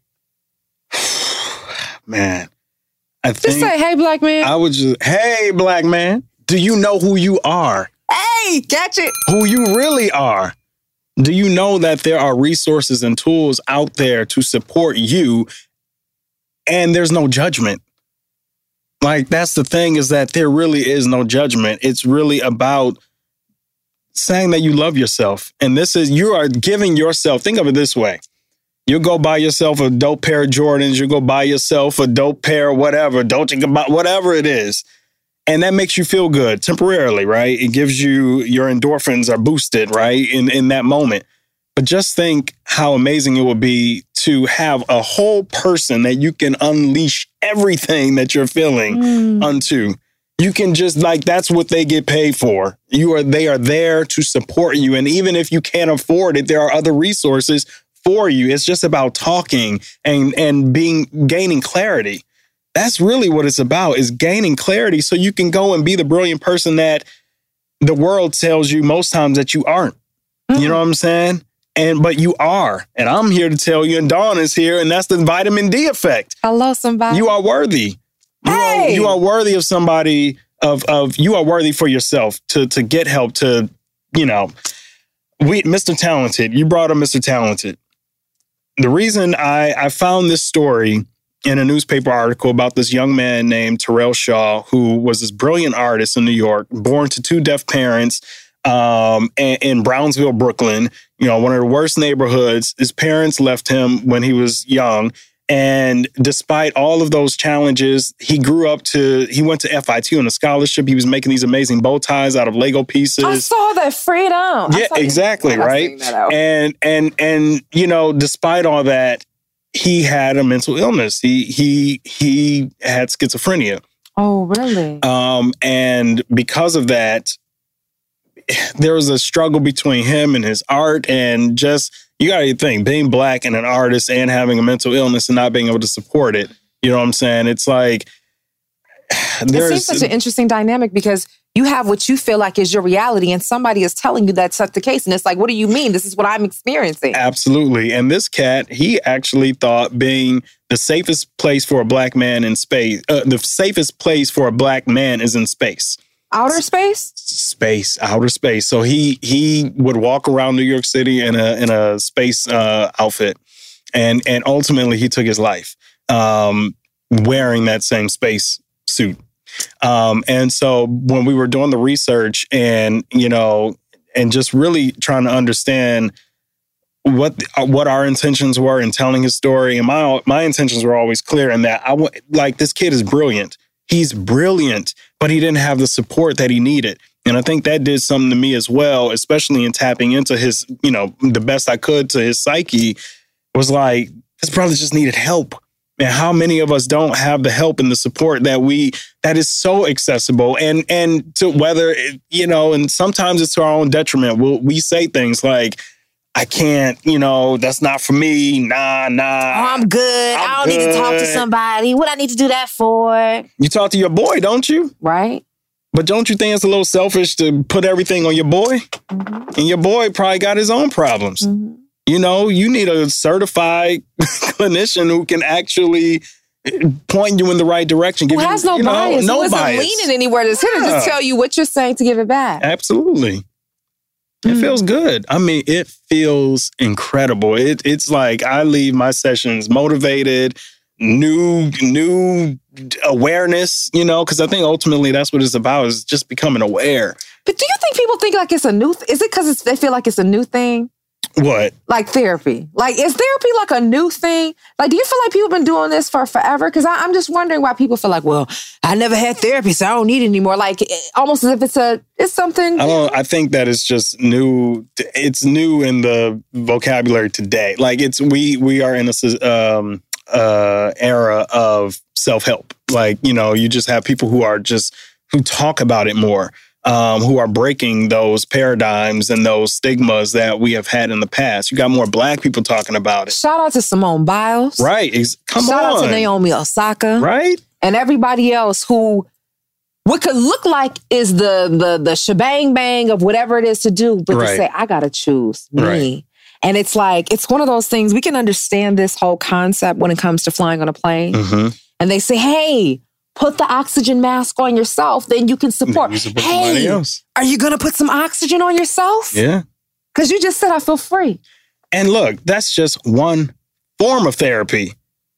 man, I think just say, "Hey, black man." I would just, "Hey, black man, do you know who you are?" Hey, catch it. Who you really are. Do you know that there are resources and tools out there to support you and there's no judgment? Like that's the thing is that there really is no judgment. It's really about saying that you love yourself. And this is you are giving yourself, think of it this way. You go buy yourself a dope pair of Jordans, you go buy yourself a dope pair whatever, don't you about whatever it is and that makes you feel good temporarily, right? It gives you your endorphins are boosted, right? In in that moment. But just think how amazing it would be to have a whole person that you can unleash everything that you're feeling mm. unto. You can just like that's what they get paid for. You are they are there to support you and even if you can't afford it, there are other resources for you. It's just about talking and and being gaining clarity. That's really what it's about is gaining clarity so you can go and be the brilliant person that the world tells you most times that you aren't. Mm-hmm. You know what I'm saying? And but you are. And I'm here to tell you, and Dawn is here, and that's the vitamin D effect. Hello, somebody. You are worthy. You, hey! are, you are worthy of somebody of of you are worthy for yourself to to get help to, you know, we Mr. Talented, you brought up Mr. Talented. The reason I I found this story in a newspaper article about this young man named Terrell Shaw, who was this brilliant artist in New York, born to two deaf parents um, in Brownsville, Brooklyn, you know, one of the worst neighborhoods. His parents left him when he was young. And despite all of those challenges, he grew up to, he went to FIT on a scholarship. He was making these amazing bow ties out of Lego pieces. I saw that freedom. Yeah, exactly. Right. And, and, and, you know, despite all that, he had a mental illness. He he he had schizophrenia. Oh, really? Um, and because of that, there was a struggle between him and his art, and just you got to think being black and an artist and having a mental illness and not being able to support it. You know what I'm saying? It's like it seems such an interesting dynamic because you have what you feel like is your reality and somebody is telling you that's not the case and it's like what do you mean? This is what i'm experiencing. Absolutely. And this cat he actually thought being the safest place for a black man in space uh, the safest place for a black man is in space. Outer space? Space outer space. So he he would walk around new york city in a in a space uh, outfit and and ultimately he took his life um, wearing that same space suit um, and so when we were doing the research and, you know, and just really trying to understand what what our intentions were in telling his story and my my intentions were always clear in that I like this kid is brilliant. He's brilliant, but he didn't have the support that he needed. And I think that did something to me as well, especially in tapping into his, you know, the best I could to his psyche was like, his brother just needed help. Man, how many of us don't have the help and the support that we that is so accessible and and to whether you know, and sometimes it's to our own detriment. We'll, we say things like. I can't, you know, that's not for me. Nah, nah. Oh, I'm good. I'm I do not need to talk to somebody. What I need to do that for? You talk to your boy, don't you? Right. But don't you think it's a little selfish to put everything on your boy? Mm-hmm. And your boy probably got his own problems. Mm-hmm. You know, you need a certified clinician who can actually point you in the right direction. Who has no you know, bias? No who bias. leaning anywhere. Just here to just tell you what you're saying to give it back. Absolutely. It mm. feels good. I mean, it feels incredible. It, it's like I leave my sessions motivated, new, new awareness, you know, because I think ultimately that's what it's about is just becoming aware. But do you think people think like it's a new, th- is it because they feel like it's a new thing? What? Like therapy. Like, is therapy like a new thing? Like, do you feel like people have been doing this for forever? Because I'm just wondering why people feel like, well, I never had therapy, so I don't need it anymore. Like, almost as if it's a, it's something. I don't, I think that it's just new. It's new in the vocabulary today. Like, it's, we, we are in a, um, uh, era of self help. Like, you know, you just have people who are just, who talk about it more um, who are breaking those paradigms and those stigmas that we have had in the past. You got more black people talking about it. Shout out to Simone Biles. Right. Come Shout on. out to Naomi Osaka. Right. And everybody else who what could look like is the the the shebang bang of whatever it is to do, but right. to say, I gotta choose me. Right. And it's like, it's one of those things we can understand this whole concept when it comes to flying on a plane. Mm-hmm. And they say, hey, put the oxygen mask on yourself, then you can support. You support hey, are you going to put some oxygen on yourself? Yeah. Because you just said, I feel free. And look, that's just one form of therapy.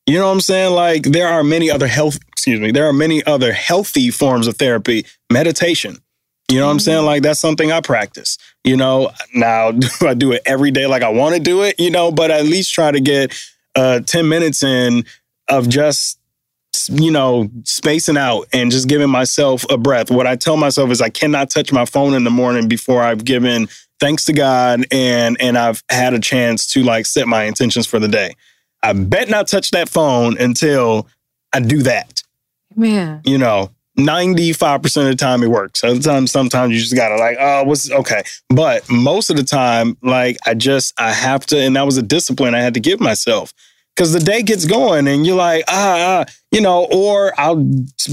You know what I'm saying? Like there are many other health, excuse me, there are many other healthy forms of therapy. Meditation. You know what I'm saying? Mm-hmm. Like that's something I practice. You know, now do I do it every day like I want to do it, you know, but at least try to get uh 10 minutes in of just you know, spacing out and just giving myself a breath. What I tell myself is I cannot touch my phone in the morning before I've given thanks to God and and I've had a chance to like set my intentions for the day. I bet not touch that phone until I do that. Man. You know, 95% of the time it works. Sometimes sometimes you just gotta like, oh, what's okay. But most of the time, like I just I have to, and that was a discipline I had to give myself because the day gets going and you're like, ah, ah, you know, or I'll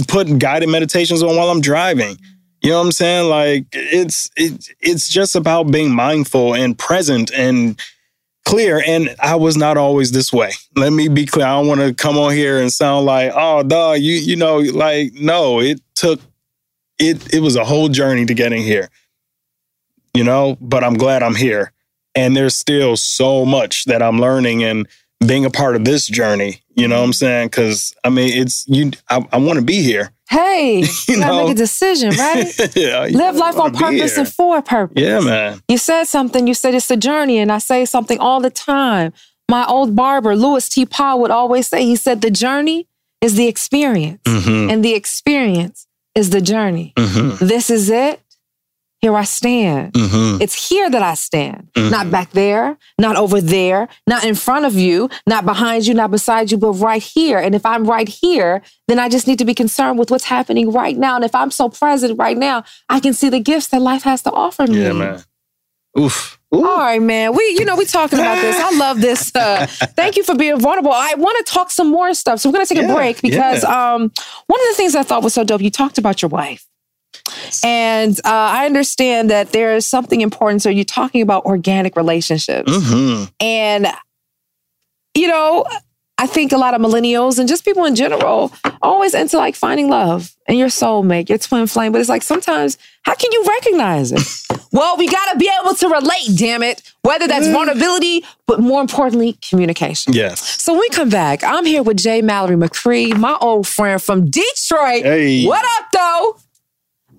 put guided meditations on while I'm driving. You know what I'm saying? Like it's it, it's just about being mindful and present and clear. And I was not always this way. Let me be clear. I don't want to come on here and sound like, oh, dog, you you know, like no. It took it. It was a whole journey to getting here. You know, but I'm glad I'm here. And there's still so much that I'm learning and being a part of this journey. You know what I'm saying? Because I mean, it's you. I, I want to be here. Hey, you, gotta know? make a decision, right? yeah, Live life on purpose and for a purpose. Yeah, man. You said something. You said it's a journey, and I say something all the time. My old barber, Louis T. Paul, would always say, he said, the journey is the experience, mm-hmm. and the experience is the journey. Mm-hmm. This is it here I stand. Mm-hmm. It's here that I stand, mm-hmm. not back there, not over there, not in front of you, not behind you, not beside you, but right here. And if I'm right here, then I just need to be concerned with what's happening right now. And if I'm so present right now, I can see the gifts that life has to offer me. Yeah, man. Oof. Ooh. All right, man. We, you know, we talking about this. I love this. Uh, thank you for being vulnerable. I want to talk some more stuff. So we're gonna take yeah, a break because yeah. um, one of the things I thought was so dope. You talked about your wife. And uh, I understand that there is something important. So you're talking about organic relationships. Mm-hmm. And, you know, I think a lot of millennials and just people in general always into like finding love and your soulmate, your twin flame. But it's like sometimes, how can you recognize it? well, we got to be able to relate, damn it. Whether that's mm. vulnerability, but more importantly, communication. Yes. So when we come back, I'm here with J. Mallory McCree, my old friend from Detroit. Hey. What up, though?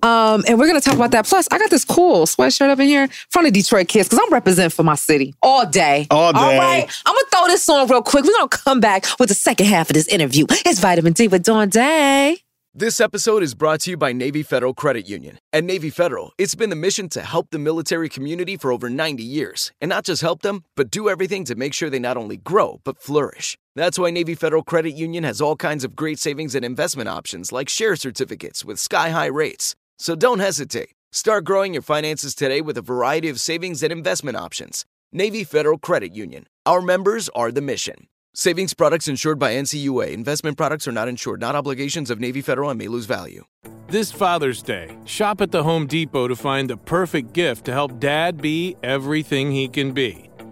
Um, and we're gonna talk about that. Plus, I got this cool sweatshirt up in here from the Detroit Kids because I'm representing for my city all day. All day. All right. I'm gonna throw this on real quick. We're gonna come back with the second half of this interview. It's Vitamin D with Dawn Day. This episode is brought to you by Navy Federal Credit Union. At Navy Federal, it's been the mission to help the military community for over 90 years. And not just help them, but do everything to make sure they not only grow, but flourish. That's why Navy Federal Credit Union has all kinds of great savings and investment options like share certificates with sky high rates. So don't hesitate. Start growing your finances today with a variety of savings and investment options. Navy Federal Credit Union. Our members are the mission. Savings products insured by NCUA. Investment products are not insured, not obligations of Navy Federal and may lose value. This Father's Day, shop at the Home Depot to find the perfect gift to help dad be everything he can be.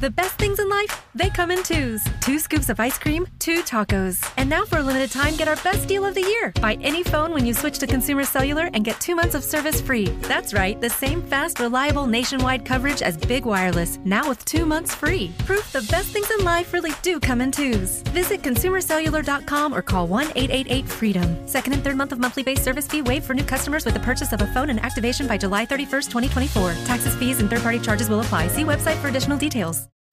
The best things in life, they come in twos. Two scoops of ice cream, two tacos. And now for a limited time, get our best deal of the year. Buy any phone when you switch to Consumer Cellular and get two months of service free. That's right, the same fast, reliable nationwide coverage as Big Wireless, now with two months free. Proof the best things in life really do come in twos. Visit consumercellular.com or call 1 888 freedom. Second and third month of monthly base service fee waived for new customers with the purchase of a phone and activation by July 31st, 2024. Taxes, fees, and third party charges will apply. See website for additional details.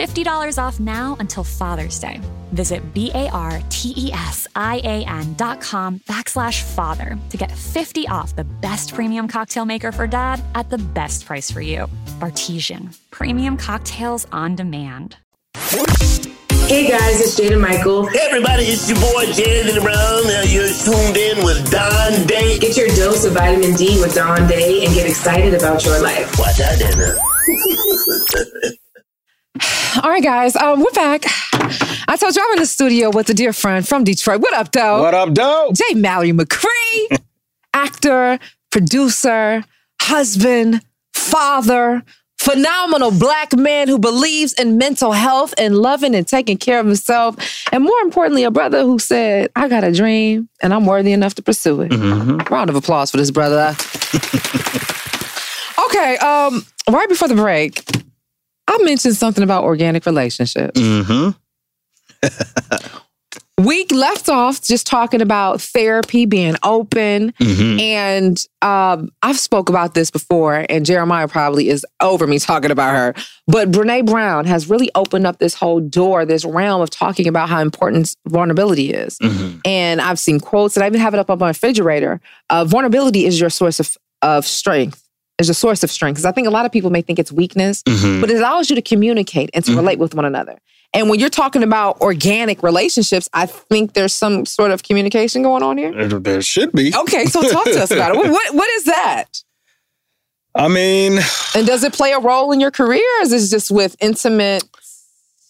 $50 off now until Father's Day. Visit B-A-R-T-E-S-I-A-N dot com backslash father to get 50 off the best premium cocktail maker for dad at the best price for you. Bartesian. Premium cocktails on demand. Hey guys, it's Jaden Michael. Hey everybody, it's your boy Jaden Brown. Now you're tuned in with Dawn Day. Get your dose of vitamin D with Dawn Day and get excited about your life. Watch out, dinner. All right, guys, um, we're back. I told you I'm in the studio with a dear friend from Detroit. What up, though? What up, though? J. Mallory McCree, actor, producer, husband, father, phenomenal black man who believes in mental health and loving and taking care of himself. And more importantly, a brother who said, I got a dream and I'm worthy enough to pursue it. Mm-hmm. Round of applause for this brother. okay, um, right before the break, I mentioned something about organic relationships. Mm-hmm. we left off just talking about therapy being open Mhm. and um, i've spoke about this before and jeremiah probably is over me talking about her but brene brown has really opened up this whole door this realm of talking about how important vulnerability is Mm-hmm. and i've seen quotes and i even have it up on my refrigerator uh, vulnerability is your source of, of strength is a source of strength because i think a lot of people may think it's weakness Mhm. but it allows you to communicate and to relate with one another and when you're talking about organic relationships, I think there's some sort of communication going on here. There, should be. Okay, so talk to us about it. What, what, what is that? I mean, And does it play a role in your career or is this just with intimate?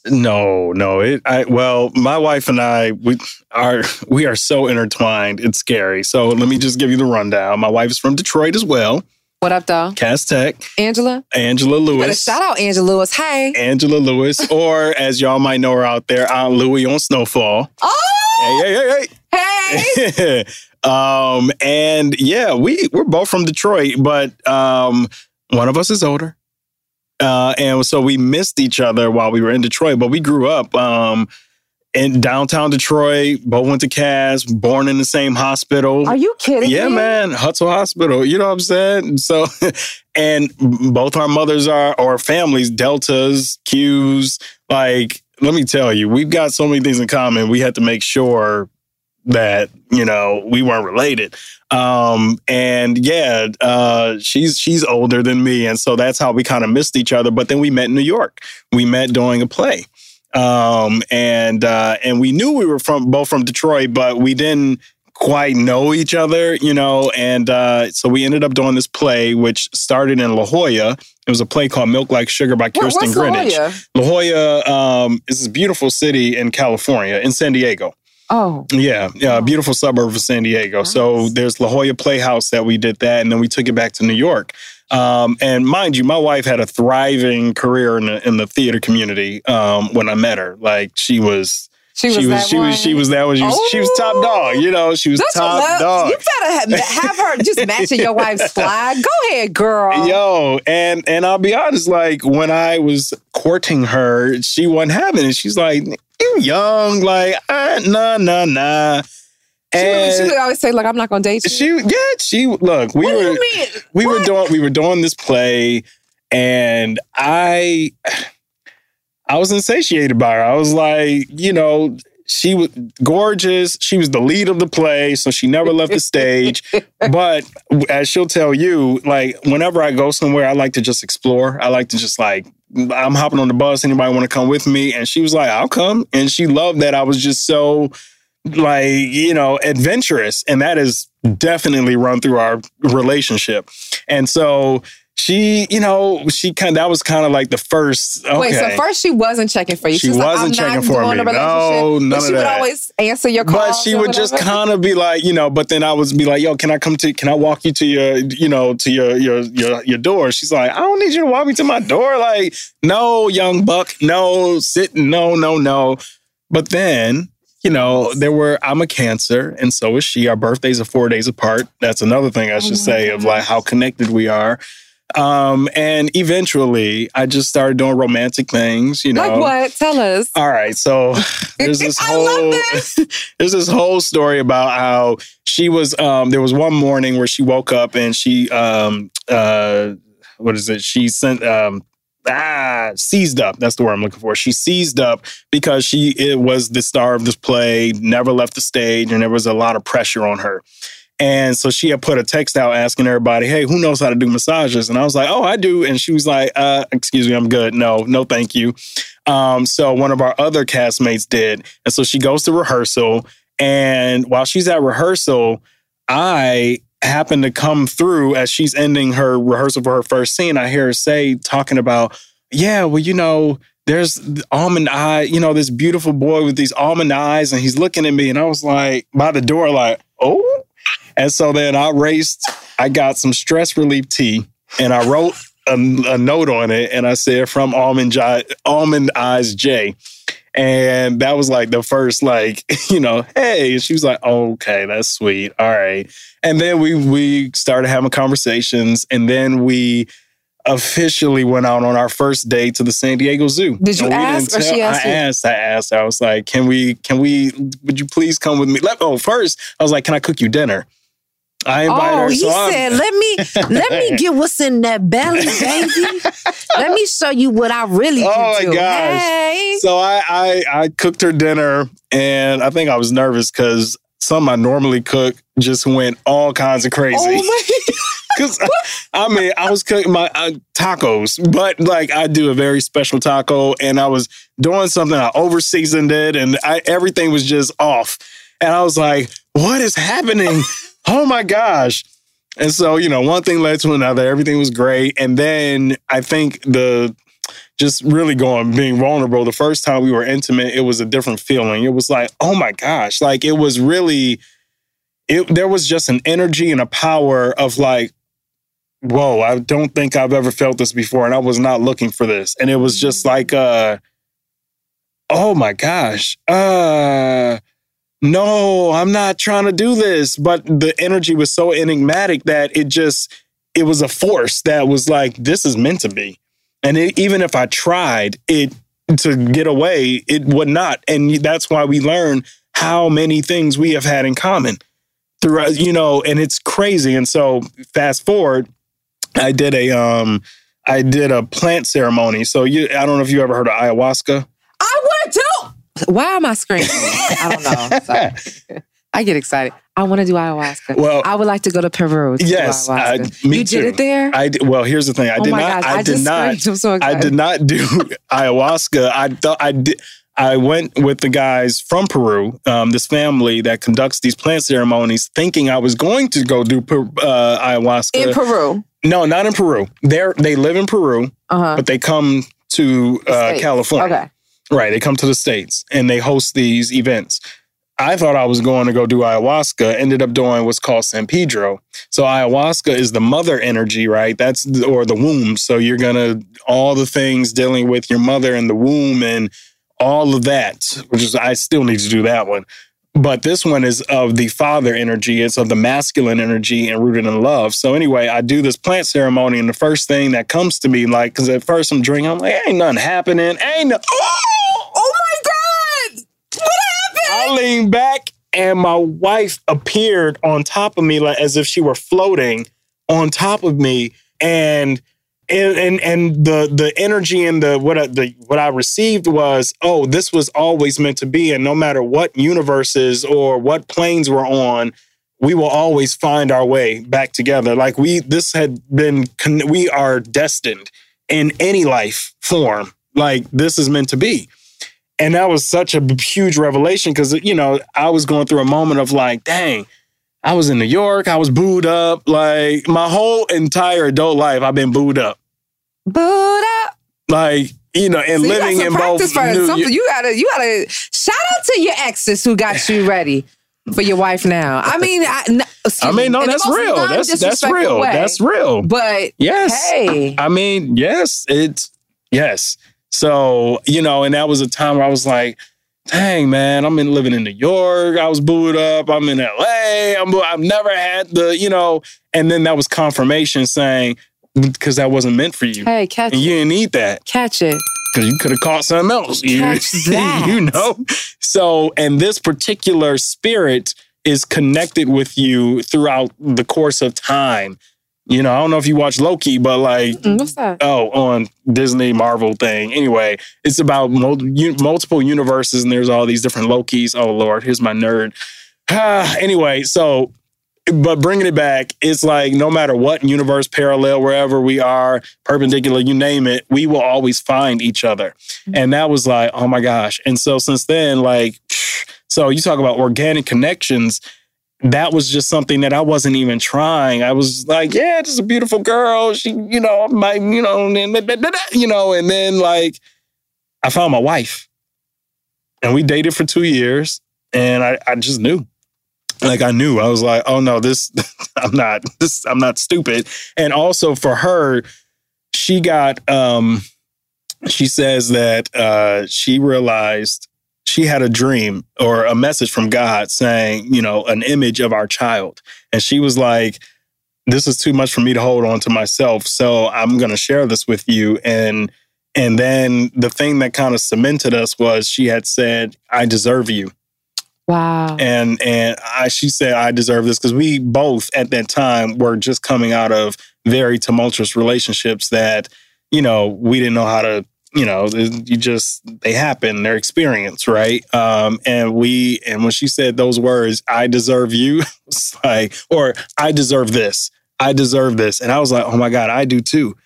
no, no. It. I well, my wife and I we are we are so intertwined. It's scary. So let me just give you the rundown. My wife is from Detroit as well. What up, though? Cass Tech. Angela? Angela Lewis. shout out Angela Lewis. Hey. Angela Lewis, or as y'all might know her out there, Aunt Louie on Snowfall. Oh! Hey, hey, hey, hey. um, and yeah, we we're both from Detroit, but um, one of us is older, Uh, and so we missed each other while we were in Detroit, but we grew up um, in downtown Detroit. Both went to Cass, born in the same hospital. Are you kidding Yeah, me? man, Hutzel Hospital. You know what I'm saying? So, and both our mothers are our families, deltas, Qs. Like, let me tell you, we've got so many things in common. We had to make sure that you know we weren't related. Um, and yeah, uh, she's she's older than me, and so that's how we kind of missed each other. But then we met in New York. We met doing a play um, and uh, and we knew we were from both from Detroit, but we didn't quite know each other, you know. And uh, so we ended up doing this play, which started in La Jolla. It was a play called Milk Like Sugar by Kirsten what's La Greenidge. Jolla? La Jolla um, is this beautiful city in California, in San Diego. Oh, Yeah, yeah, a beautiful suburb of San Diego. So there's La Jolla Playhouse that we did that, and then we took it back to New York. Um, and mind you, my wife had a thriving career in the in the theater community um, when I met her. Like she was. She was she was that she was she was that one. She was, she was top dog. You know, she was top love- dog. You better have, have her just matching your wife's flag. Go ahead, girl. Yo, and and I'll be honest, like when I was courting her, she wasn't having it. She's like, "You young, like uh, nah, nah, nah." She would, And she would always say, "Like I'm not going to date you." she, yeah, she look. We What were we were doing we were doing this play, and I I was insatiated by her. I was like, you know, she was gorgeous. She was the lead of the play, so she never left the stage. But as she'll tell you, like whenever I go somewhere, I like to just explore. I like to just like I'm hopping on the bus. Anybody want to come with me? And she was like, I'll come. And she loved that I was just so like you know adventurous and that has definitely run through our relationship and so she you know she kind that was kind of like the first okay. Wait, so first she wasn't checking for you. She was like, wasn't not checking for me. No, none but of she would always answer your calls. but she would just kind of be like, you know, but then I would be like, yo, can I come to, can I walk you to your, you know, to your, your, your, your door? She's like, I don't need you to walk me to my door. Like, no, young buck, no, sit, no, no, no. But then, you know, there were, I'm a cancer and so is she. Our birthdays are four days apart. That's another thing I Oh should say of like how connected we are. Um, and eventually I just started doing romantic things, you know. Like what? Tell us. All right, so there's this whole there's this whole story about how she was um there was one morning where she woke up and she um uh what is it? She sent um ah seized up. That's the word I'm looking for. She seized up because she it was the star of this play, never left the stage, and there was a lot of pressure on her. And so she had put a text out asking everybody, hey, who knows how to do massages? And I was like, oh, I do. And she was like, uh, excuse me, I'm good. No, no, thank you. Um, so one of our other castmates did. And so she goes to rehearsal. And while she's at rehearsal, I happen to come through as she's ending her rehearsal for her first scene. I hear her say, talking about, yeah, well, you know, there's the almond eye, you know, this beautiful boy with these almond eyes, and he's looking at me. And I was like, by the door, like, oh. And so then I raced, I got some stress relief tea and I wrote a, a note on it and I said from Almond, J- Almond Eyes J. And that was like the first, like, you know, hey. She was like, okay, that's sweet. All right. And then we we started having conversations and then we officially went out on our first date to the San Diego Zoo. Did you ask or she asked I you? asked, I asked. I was like, can we, can we, would you please come with me? Let, oh, first, I was like, can I cook you dinner? I invited Oh, her. he so I'm- said, "Let me let me get what's in that belly, baby. let me show you what I really Oh can my do." gosh! Hey. So I, I I cooked her dinner, and I think I was nervous because something I normally cook just went all kinds of crazy. Oh Because I mean, I was cooking my uh, tacos, but like I do a very special taco, and I was doing something. I over seasoned it, and I, everything was just off. And I was like, "What is happening? Oh my gosh!" And so, you know, one thing led to another. Everything was great, and then I think the just really going being vulnerable. The first time we were intimate, it was a different feeling. It was like, oh my gosh, like it was really. It, there was just an energy and a power of like whoa, I don't think I've ever felt this before. And I was not looking for this. And it was just like, uh, oh my gosh, uh, no, I'm not trying to do this. But the energy was so enigmatic that it just, it was a force that was like, this is meant to be. And it, even if I tried it to get away, it would not. And that's why we learn how many things we have had in common throughout, you know, and it's crazy. And so fast forward, I did a um I did a plant ceremony. So you I don't know if you ever heard of ayahuasca. I want to. Why am I screaming? I don't know. I get excited. I want to do ayahuasca. Well, I would like to go to Peru. To yes, do I, ayahuasca. me you too. did it there. I did, well, here's the thing. I Oh did my not. gosh, I, I did not. I'm so I did not do ayahuasca. I thought I did. I went with the guys from Peru, um, this family that conducts these plant ceremonies, thinking I was going to go do Per- uh, ayahuasca in Peru. No, not in Peru. They're they live in Peru, Uh-huh. but they come to uh, California. Okay. Right, they come to the states and they host these events. I thought I was going to go do ayahuasca. Ended up doing what's called San Pedro. So ayahuasca is the mother energy, right? That's or the womb. So you're gonna all the things dealing with your mother and the womb and all of that. Which is I still need to do that one. But this one is of the father energy. It's of the masculine energy and rooted in love. So anyway, I do this plant ceremony, and the first thing that comes to me, like, because at first I'm drinking, I'm like, ain't nothing happening. Ain't no. Oh my God! What happened? I leaned back, and my wife appeared on top of me, like as if she were floating on top of me, and. And, and and the the energy and the what I, the what I received was oh this was always meant to be. And no matter what universes or what planes we're on we will always find our way back together. Like we this had been we are destined in any life form like this is meant to be and that was such a huge revelation because you know I was going through a moment of like dang I was in New York I was booed up like my whole entire adult life I've been booed up Booed up. like you know and So you living in both New- something. You gotta, you gotta shout out to your exes who got you ready for your wife now. I mean, I, no, I mean, no, me, in the that's real. That's that's real. way. That's real. But yes, hey, I mean, yes, it's yes. So you know, and that was a time where I was like, "Dang, man, I'm in living in New York. I was booed up. I'm in L.A. I'm I've never had the you know." And then that was confirmation saying, "Because that wasn't meant for you, hey, catch and you didn't need that." catch it. because you could have caught something else. You, Catch that. you know? So, and this particular spirit is connected with you throughout the course of time. You know, I don't know if you watch Loki, but like, Mm, What's that? oh, on Disney Marvel thing. Anyway, it's about mul- u- multiple universes and there's all these different Lokis. Oh, Lord, here's my nerd. Ah, anyway, so but bringing it back, it's like no matter what universe, parallel, wherever we are, perpendicular, you name it, we will always find each other. And that was like, oh my gosh. And so since then, like, so you talk about organic connections. That was just something that I wasn't even trying. I was like, yeah, just a beautiful girl. She, you know, my, you know, and- you know, and then like I found my wife. And we dated for two years. And I, I just knew like I knew I was like, oh no, this I'm not this I'm not stupid. And also for her, she got um she says that uh she realized she had a dream or a message from God saying, you know, an image of our child. And she was like, this is too much for me to hold on to myself. So I'm gonna share this with you. And and then the thing that kind of cemented us was she had said, I deserve you Wow. and and I, she said I deserve this because we both at that time were just coming out of very tumultuous relationships that you know we didn't know how to you know you just they happen they're experience right um and we and when she said those words I deserve you it's like or I deserve this I deserve this and I was like oh my god I do too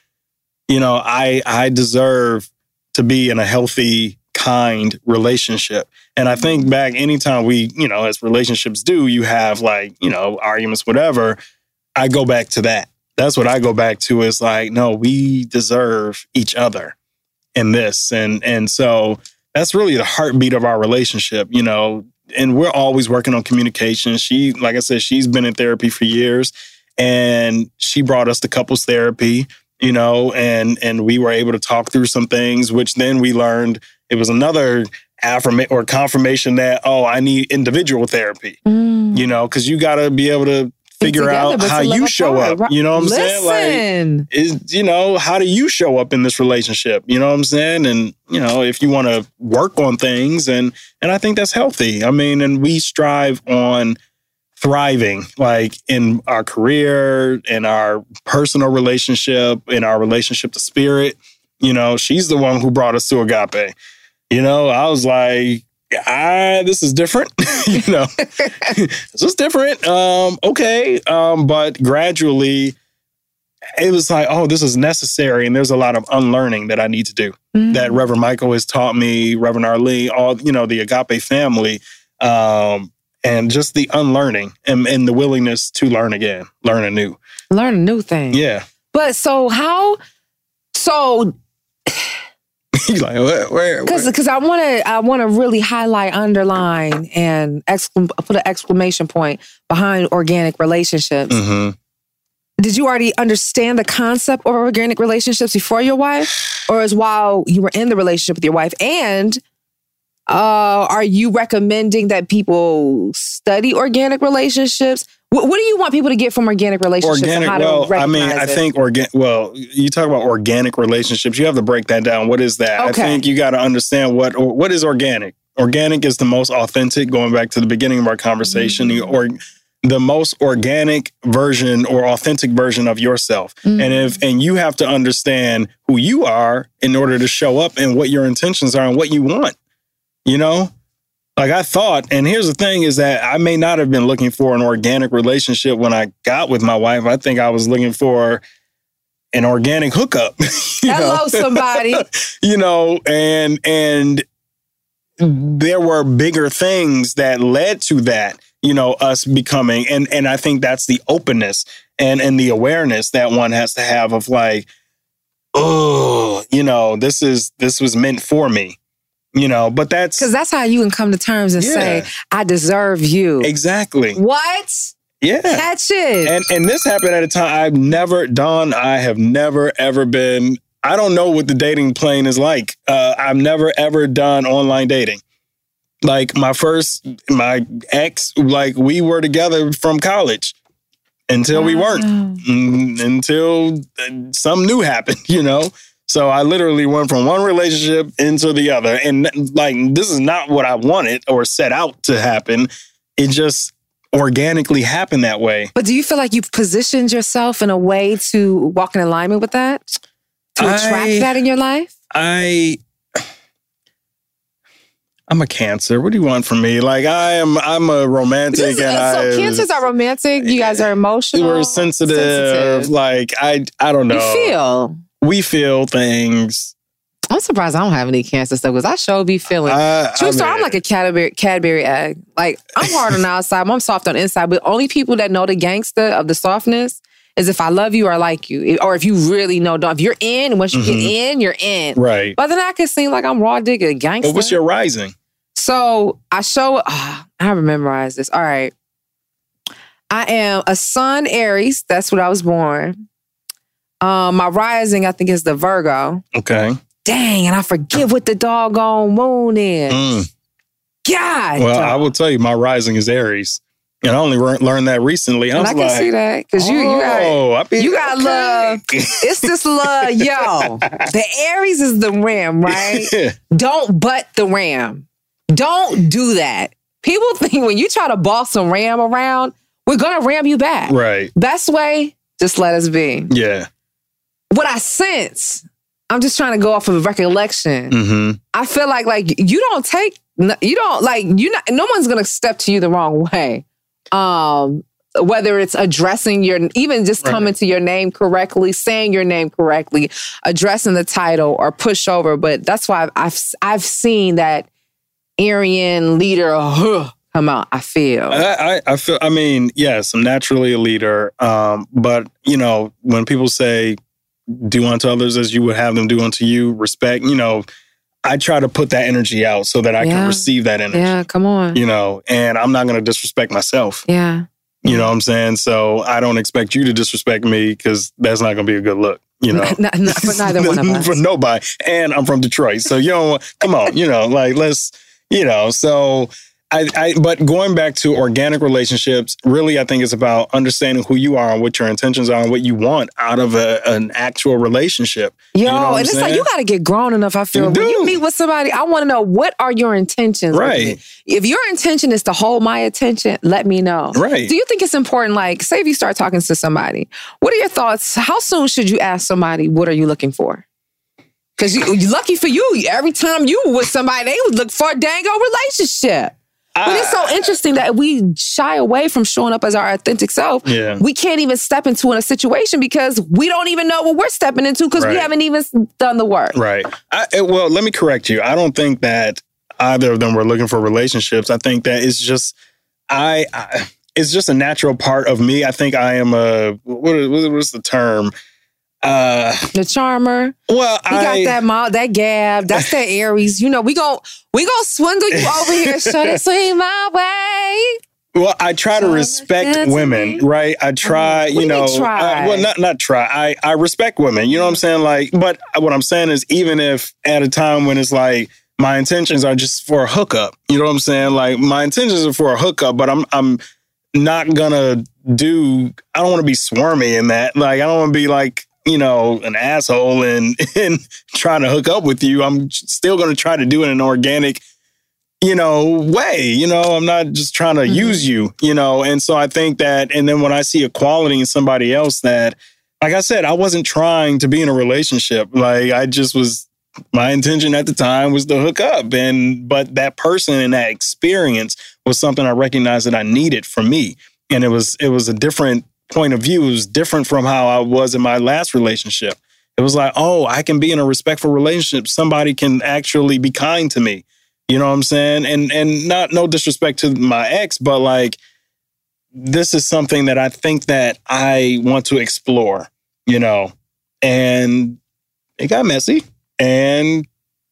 you know I I deserve to be in a healthy kind relationship and I think back anytime we, you know, as relationships do, you have like, you know, arguments, whatever. I go back to that. That's what I go back to is like, no, we deserve each other in this. And and so that's really the heartbeat of our relationship, you know. And we're always working on communication. She, like I said, she's been in therapy for years and she brought us to couples therapy, you know, and and we were able to talk through some things, which then we learned it was another affirmation or confirmation that oh i need individual therapy Mm. you know because you got to be able to figure together, out how you show apart. up. You know what I'm Listen. saying? Like, is you know, how do you show up in this relationship? You know what I'm saying? And you know, if you want to work on things, and and I think that's healthy. I mean, and we strive on thriving, like in our career, in our personal relationship, in our relationship to spirit. You know, she's the one who brought us to agape. You know, I was like, I this is different. you know, this is different. Um, okay. Um, but gradually it was like, oh, this is necessary. And there's a lot of unlearning that I need to do. That Reverend Michael has taught me, Reverend Arlene, all, you know, the agape family. Um, and just the unlearning and, and the willingness to learn again, learn anew. Learn a new thing. Yeah. But so how? So He's like, where, where, because because I want to I want to really highlight, underline, and exclam- put an exclamation point behind organic relationships. Mhm. Did you already understand the concept of organic relationships before your wife, or is while you were in the relationship with your wife? And uh, are you recommending that people study organic relationships? What, what do you want people to get from organic relationships? Organic. how to Well, I mean, I think organic. Well, you talk about organic relationships. You have to break that down. What is that? Okay. I think you got to understand what what is organic. Organic is the most authentic. Going back to the beginning of our conversation, the or the most organic version or authentic version of yourself. Mm-hmm. And if and you have to understand who you are in order to show up and what your intentions are and what you want. You know, like I thought, and here's the thing is that I may not have been looking for an organic relationship when I got with my wife. I think I was looking for an organic hookup. Hello, know? somebody. you know, and and there were bigger things that led to that, you know, us becoming and and I think that's the openness and and the awareness that one has to have of like, oh, you know, this is this was meant for me. You know, but that's Because that's how you can come to terms and Yeah. say, I deserve you. exactly. What? Yeah. Catch it. And and this happened at a time I've never done. I have never ever been I don't know what the dating plane is like. Uh, I've never ever done online dating. Like my first my ex like we were together from college until we weren't. Mm, until uh, some new happened, you know. So I literally went from one relationship into the other and like this is not what I wanted or set out to happen. It just organically happened that way. But do you feel like you've positioned yourself in a way to walk in alignment with that? To attract I- that in your life? I I'm a cancer. What do you want from me? Like I am I'm a romantic and I so cancers are romantic. You guys are emotional. we're sensitive. sensitive. Like I I don't know. You feel. We feel things. I'm surprised I don't have any cancer stuff because I sure be feeling. I- True I story. I'm like a Cadbury, Cadbury egg. Like I'm hard on the outside, but I'm soft on the inside. But only people that know the gangster of the softness is if I love you or I like you, or if you really know. Don't. If you're in, once you Mhm. get in, you're in. Right. But then I can seem like I'm raw digger gangster. But what's your rising? So I show. ah, I have to memorize this. All right. I am a Sun Aries. That's what I was born. Um, my rising, I think, is the Virgo. Okay. Dang, and I forget what the doggone moon is. Mm. God. Well. I will tell you, my rising is Aries, and I only learned learned that recently. I and I can like, see that because you, you got oh, I be- you got love. It's this love, yo. The Aries is the ram, right? Don't butt the ram. Don't do that. People think when you try to boss some ram around, we're gonna ram you back. right. Best way, just let us be. Yeah. What I sense, I'm just trying to go off of recollection. Mm-hmm. I feel like like you don't take you don't like you not no one's gonna step to you the wrong way. Um whether it's addressing your even just Right. coming to your name correctly, saying your name correctly, addressing the title or push over. But that's why I've I've, I've seen that Aryan leader huh, come out. I feel. I, I, I feel. I mean, yes, I'm naturally a leader. Um, but you know, when people say "do unto others as you would have them do unto you," respect. You know, I try to put that energy out so that I Yeah. can receive that energy. yeah, come on. You know, and I'm not going to disrespect myself. Yeah. You know what I'm saying? So I don't expect you to disrespect me because that's not going to be a good look. You know, Not- not for neither one of us. for nobody. And I'm from Detroit, so you know, come on, you know, like let's, you know, so I, I, but going back to organic relationships, really, I think it's about understanding who you are and what your intentions are and what you want out of a, an actual relationship. Yo, You know and it's like you got to get grown enough. I feel You when you meet with somebody, I want to know what are your intentions. Right. If your intention is to hold my attention, let me know. Right. Do you think it's important? Like, say if you start talking to somebody, what are your thoughts? How soon should you ask somebody what are you looking for? Because lucky for you, every time you were with somebody, they would look for a dang old relationship. but it's so interesting that we shy away from showing up as our authentic self. Yeah. We can't even step into a situation because we don't even know what we're stepping into because we haven't even done the work. Right. I, eh, well, let me correct you. I don't think that either of them were looking for relationships. I think that it's just I, I it's just a natural part of me. I think I am a what is, what is the term? Uh The charmer. Well, he got that mouth, that gab, that's that Aries. You know, we gon' we gonna swindle you over here, shut it swing my way. Well, I try to respect women, right? I try, you know, uh, well, not not try. I I respect women. You know what I'm saying? Like, but what I'm saying is, even if at a time when it's like my intentions are just for a hookup, you know what I'm saying? Like, my intentions are for a hookup, but I'm I'm not gonna do. I don't want to be swarmy in that. Like, I don't want to be like you know an asshole and and trying to hook up with you. I'm still gonna try to do it in an organic you know, way. You know, I'm not just trying to Mm-hmm. use you, you know. And so I think that, and then when I see a quality in somebody else that, like I said, I wasn't trying to be in a relationship. Like I just was, my intention at the time was to hook up. And, but that person and that experience was something I recognized that I needed for me. And it was, it was a different point of view. Was different from how I was in my last relationship. It was like, oh, I can be in a respectful relationship. Somebody can actually be kind to me. You know what I'm saying? And and not no disrespect to my ex, but like this is something that I think that I want to explore, you know. And it got messy. And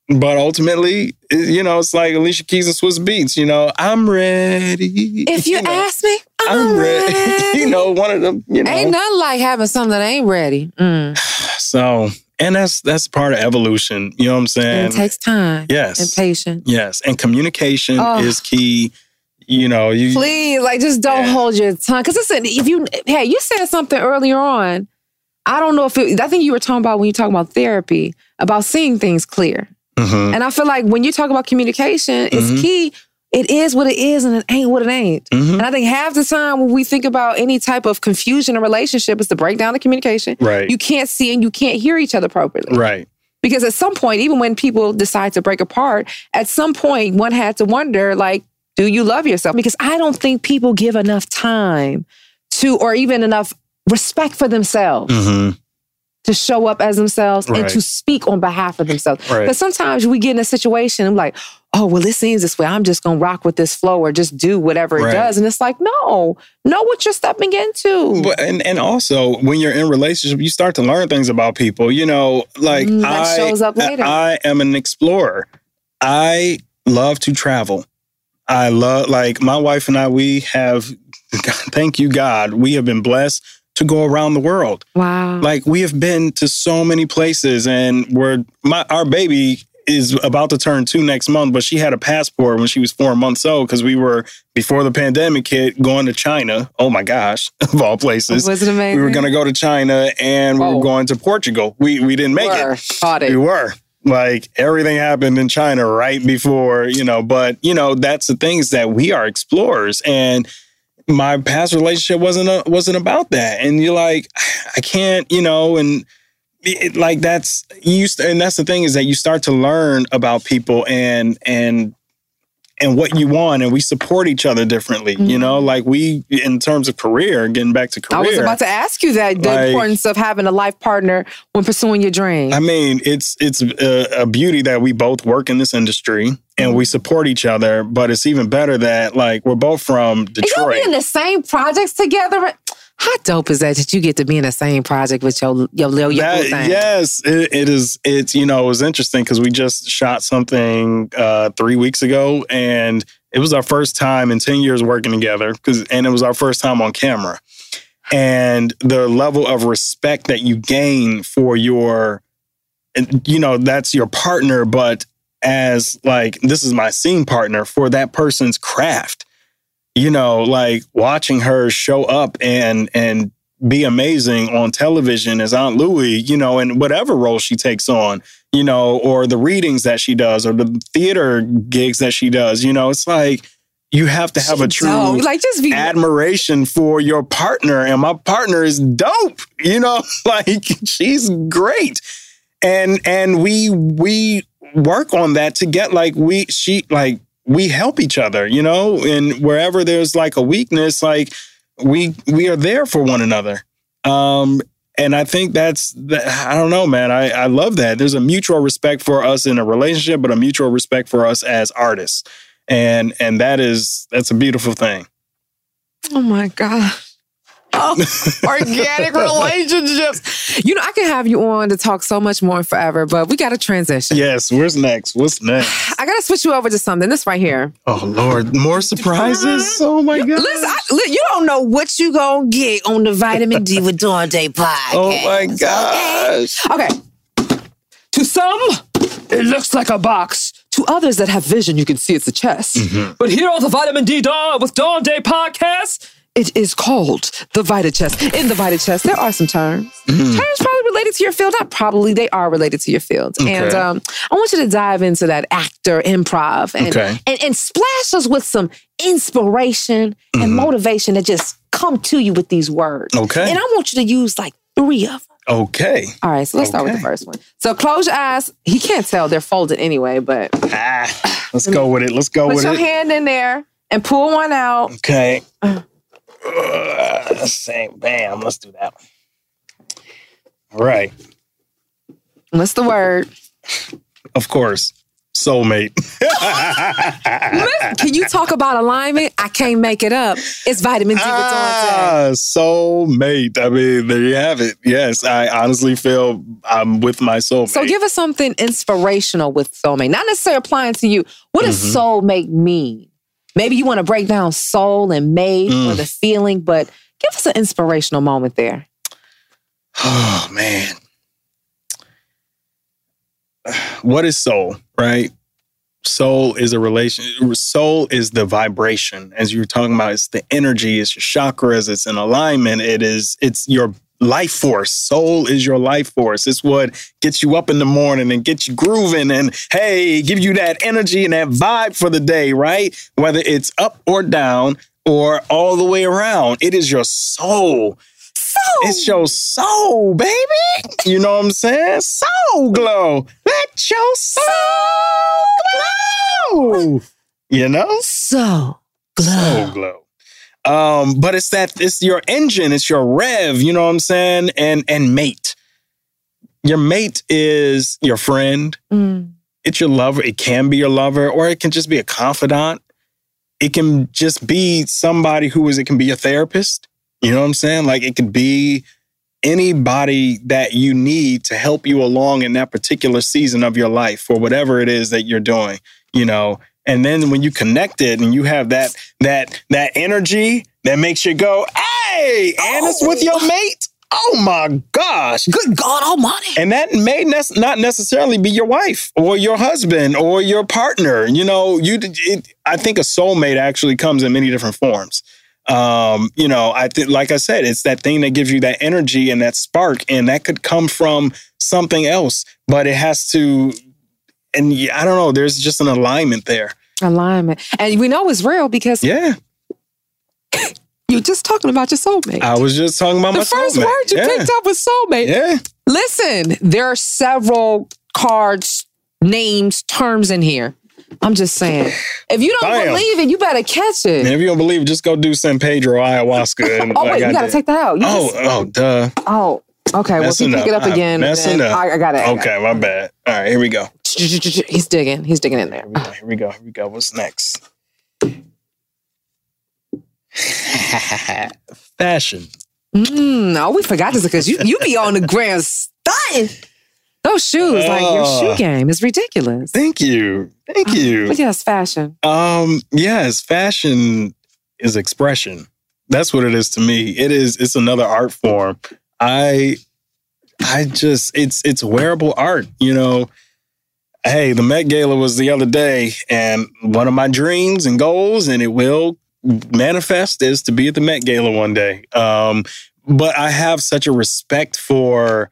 but ultimately, you know, it's like Alicia Keys and Swizz Beatz, you know, I'm ready. If you, ask me, I'm ready. you know, one of them, you know. Ain't nothing like having something that ain't ready. Mm. So, and that's that's part of evolution, you know what I'm saying? And it takes time. Yes. And patience. Yes, and communication Oh. is key. You know, you Please, like, just don't hold your tongue. Because listen, if you, hey, you said something earlier on. I don't know if it, I think you were talking about when you talk about therapy, about seeing things clear. Mhm. And I feel like when you talk about communication, it's Mhm. key. It is what it is and it ain't what it ain't. Mhm. And I think half the time when we think about any type of confusion in a relationship, it's the breakdown of communication. Right. You can't see and you can't hear each other appropriately. right. Because at some point, even when people decide to break apart, at some point, one had to wonder, like, do you love yourself? Because I don't think people give enough time to, or even enough respect for themselves Mhm. To show up as themselves and to speak on behalf of themselves. Right. Sometimes we get in a situation, I'm like, oh, well, it seems this way. I'm just going to rock with this flow or just do whatever it does. And it's like, no, know what you're stepping into. But and and also when you're in relationship, you start to learn things about people. You know, like Mm, that I shows up later. I am an explorer. I love to travel. I love like my wife and I. We have, thank you God, we have been blessed to go around the world. Wow. Like we have been to so many places, and we're my our baby is about to turn two next month, but she had a passport when she was four months old because we were before the pandemic hit going to China. Oh my gosh, of all places, Was it amazing? we were going to go to China and we were oh. going to Portugal. We we didn't make Were. it. Caught it. We were. Like everything happened in China right before, you know, but you know, that's the things that we are explorers and my past relationship wasn't a, wasn't about that. And you're like I can't, you know, and it, like that's you and that's the thing is that you start to learn about people and and and what you want and we support each other differently you know mm-hmm. like we in terms of career getting back to career I was about to ask you that the Like- importance of having a life partner when pursuing your dream. I mean, it's it's a, a beauty that we both work in this industry and we mm-hmm. support each other. But it's even better that like we're both from And Detroit. be in the same projects together. How dope is that that you get to be in the same project with your your little your That- thing? yes, it, it is. It's you know it was interesting because we just shot something uh, three weeks ago, and it was our first time in ten years working together. Because and it was our first time on camera, and the level of respect that you gain for your, you know, that's your partner, but as like this is my scene partner for that person's craft. You know, like watching her show up and and be amazing on television as Aunt Louie, you know, and whatever role she takes on, you know, or the readings that she does or the theater gigs that she does, you know, it's like you have to have a true dope. Like, just be- admiration for your partner. And my partner is dope, you know, like she's great. And and we we work on that to get like we she like we help each other, you know, and wherever there's like a weakness, like we we are there for one another. Um, and I think that's that, I don't know, man. I I love that. There's a mutual respect for us in a relationship, but a mutual respect for us as artists, and and that is that's a beautiful thing. Oh my god. Oh, organic relationships. You know, I can have you on to talk so much more forever, but we got to transition. Yes. Where's next? What's next? I got to switch you over to something. This right here. Oh Lord, more surprises! Oh my god! Listen, I, you don't know what you gonna get on the Vitamin D with Dawn Day podcast. Oh my gosh! Okay. To some, it looks like a box. To others that have vision, you can see it's a chest. Mm-hmm. But here on the Vitamin D Dawn with Dawn Day podcast, it is called the Vita Chest. In the Vita Chest, there are some terms. Terms probably related to your field. Not probably, they are related to your field. And um, I want you to dive into that actor improv and, Okay. and, and splash us with some inspiration and motivation that just come to you with these words. Okay. And I want you to use like three of them. Okay. All right, so let's start with the first one. So close your eyes. He can't tell they're folded anyway, but Ah, let's go with it. Let's go put with it. Put your hand in there and pull one out. Okay. Uh, same. Bam. Let's do that one. All right. What's the word? Of course. Soulmate. Can you talk about alignment? I can't make it up. It's vitamin D Ah, soulmate. I mean, there you have it. Yes, I honestly feel I'm with my soulmate. So give us something inspirational with soulmate, not necessarily applying to you. What does Mhm. soulmate mean? Maybe you want to break down soul and mate or Mm. the feeling, but give us an inspirational moment there. Oh man. What is soul, right? Soul is a relation soul is the vibration as you were talking about it's the energy, it's your chakras, it's an alignment, it is it's your life force. Soul is your life force. It's what gets you up in the morning and gets you grooving and hey, give you that energy and that vibe for the day, right? Whether it's up or down or all the way around. It is your soul. Soul. It's your soul, baby. You know what I'm saying? Soul glow. Let your soul glow. You know? So glow. Soul glow. Um, but it's that it's your engine, it's your rev, you know what I'm saying? And and mate. Your mate is your friend. Mm. It's your lover. It can be your lover, or it can just be a confidant. It can just be somebody who is, it can be a therapist. You know what I'm saying? Like it could be anybody that you need to help you along in that particular season of your life or whatever it is that you're doing, you know. And then when you connect it and you have that that that energy that makes you go, hey, and it's with your mate. Oh my gosh. Good God Almighty. And that may ne- not necessarily be your wife or your husband or your partner. You know, you it, I think a soulmate actually comes in many different forms. Um, you know, I think like I said, it's that thing that gives you that energy and that spark and that could come from something else, but it has to and yeah, I don't know, there's just an alignment there. Alignment. And we know it's real because Yeah. you're just talking about your soulmate. I was just talking about the my first soulmate. word you Yeah. picked up was soulmate. Yeah. Listen, there are several cards, names, terms in here. I'm just saying. If you don't Bam. believe it, you better catch it. And if you don't believe, it, just go do San Pedro ayahuasca. And Oh, wait, I you got gotta take that out. You Oh, just- oh, duh. Oh, okay. Well, if you pick it up again, Messing up. I, I got it. Okay, my bad. All right, here we go. He's digging. He's digging in there. Here we go. Here we go. Here we go. What's next? Fashion. Mm, no, we forgot this because you you be on the ground stunting. Those shoes, like your Oh. shoe game, is ridiculous. Thank you. Thank you. But yes, fashion. Um, yes, fashion is expression. That's what it is to me. It is it's another art form. I I just it's it's wearable art, you know. Hey, the Met Gala was the other day, and one of my dreams and goals, and it will manifest, is to be at the Met Gala one day. Um, but I have such a respect for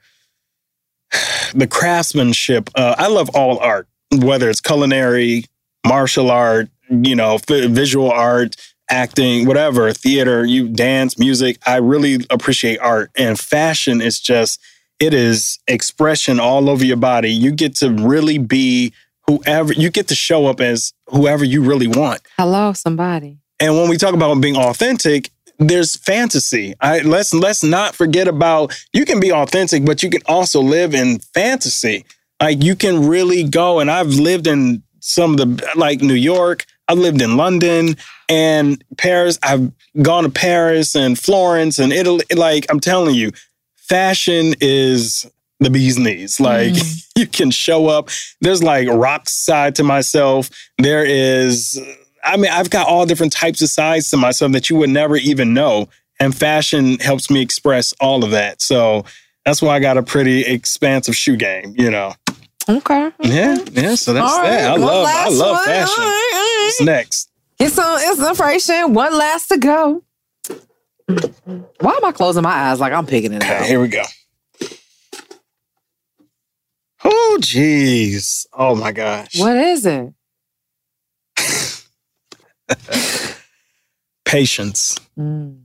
the craftsmanship. Uh, I love all art, whether it's culinary, martial art, you know, visual art, acting, whatever, theater, you dance, music. I really appreciate art, and fashion is just it is expression all over your body. You get to really be whoever you get to show up as whoever you really want. Hello, somebody. And when we talk about being authentic, there's fantasy. I let's let's not forget about you can be authentic, but you can also live in fantasy. Like you can really go and I've lived in some of the like New York, I've lived in London and Paris. I've gone to Paris and Florence and Italy. Like I'm telling you, fashion is the bee's knees. Like mm. you can show up. There's like rock side to myself. There is I mean, I've got all different types of sides to myself that you would never even know. And fashion helps me express all of that. So that's why I got a pretty expansive shoe game, you know. Okay. okay. Yeah, yeah. So that's all that. Right, I love I love one. fashion. What's next? It's on inspiration. One last to go. Why am I closing my eyes like I'm picking it out? Here we go. Oh, jeez. Oh my gosh. What is it? Patience. Mm.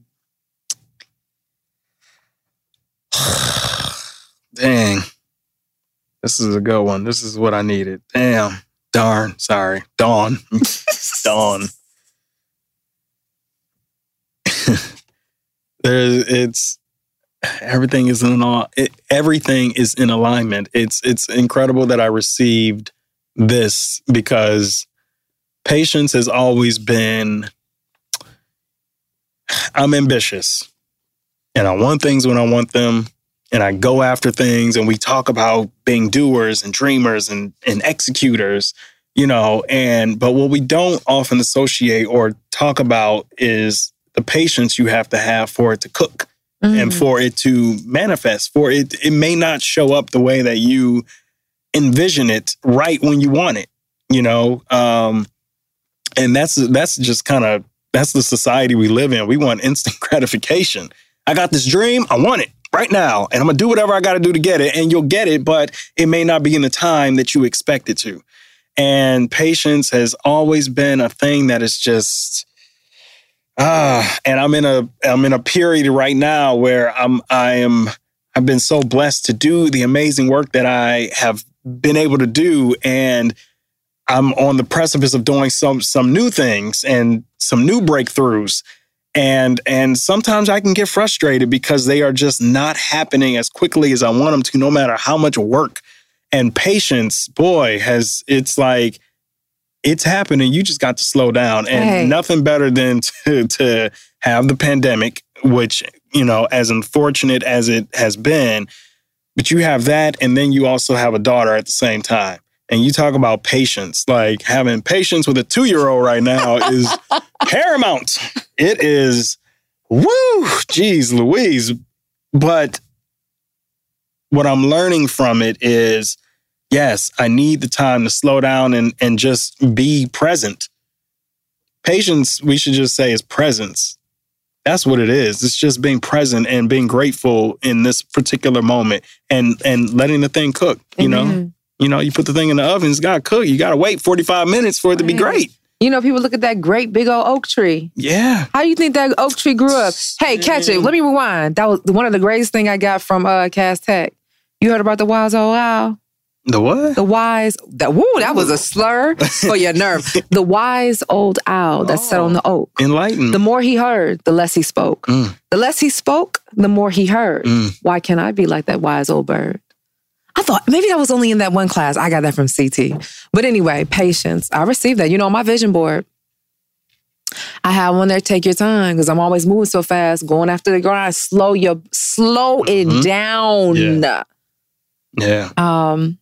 Dang. This is a good one. This is what I needed. Damn. Darn. Sorry. Dawn. Dawn. it's everything is in all it, everything is in alignment. It's it's incredible that I received this because patience has always been I'm ambitious and I want things when I want them and I go after things and we talk about being doers and dreamers and, and executors, you know, and but what we don't often associate or talk about is the patience you have to have for it to cook mm. and for it to manifest. For it it may not show up the way that you envision it right when you want it, you know. Um and that's that's just kind of that's the society we live in. We want instant gratification. I got this dream, I want it right now, and I'm gonna do whatever I gotta do to get it, and you'll get it, but it may not be in the time that you expect it to. And patience has always been a thing that is just uh, and I'm in a I'm in a period right now where I'm I am I've been so blessed to do the amazing work that I have been able to do and I'm on the precipice of doing some some new things and some new breakthroughs. And and sometimes I can get frustrated because they are just not happening as quickly as I want them to, no matter how much work and patience, boy, has it's like it's happening. You just got to slow down. And hey. nothing better than to, to have the pandemic, which, you know, as unfortunate as it has been, but you have that, and then you also have a daughter at the same time and you talk about patience like having patience with a two-year-old right now is paramount it is woo geez louise but what i'm learning from it is yes i need the time to slow down and and just be present patience we should just say is presence that's what it is it's just being present and being grateful in this particular moment and and letting the thing cook you mm-hmm. know you know, you put the thing in the oven, it's got to cook. You got to wait 45 minutes for it to be great. You know, people look at that great big old oak tree. Yeah. How do you think that oak tree grew up? Hey, catch it. Let me rewind. That was one of the greatest thing I got from uh Cass Tech. You heard about the wise old owl? The what? The wise. That woo, that was a slur for your nerve. The wise old owl that oh, sat on the oak. Enlightened. The more he heard, the less he spoke. Mm. The less he spoke, the more he heard. Mm. Why can't I be like that wise old bird? I thought maybe that was only in that one class. I got that from CT. But anyway, patience. I received that. You know, on my vision board, I have one there, take your time, because I'm always moving so fast, going after the grind. Slow your slow it mm-hmm. down. Yeah. yeah. Um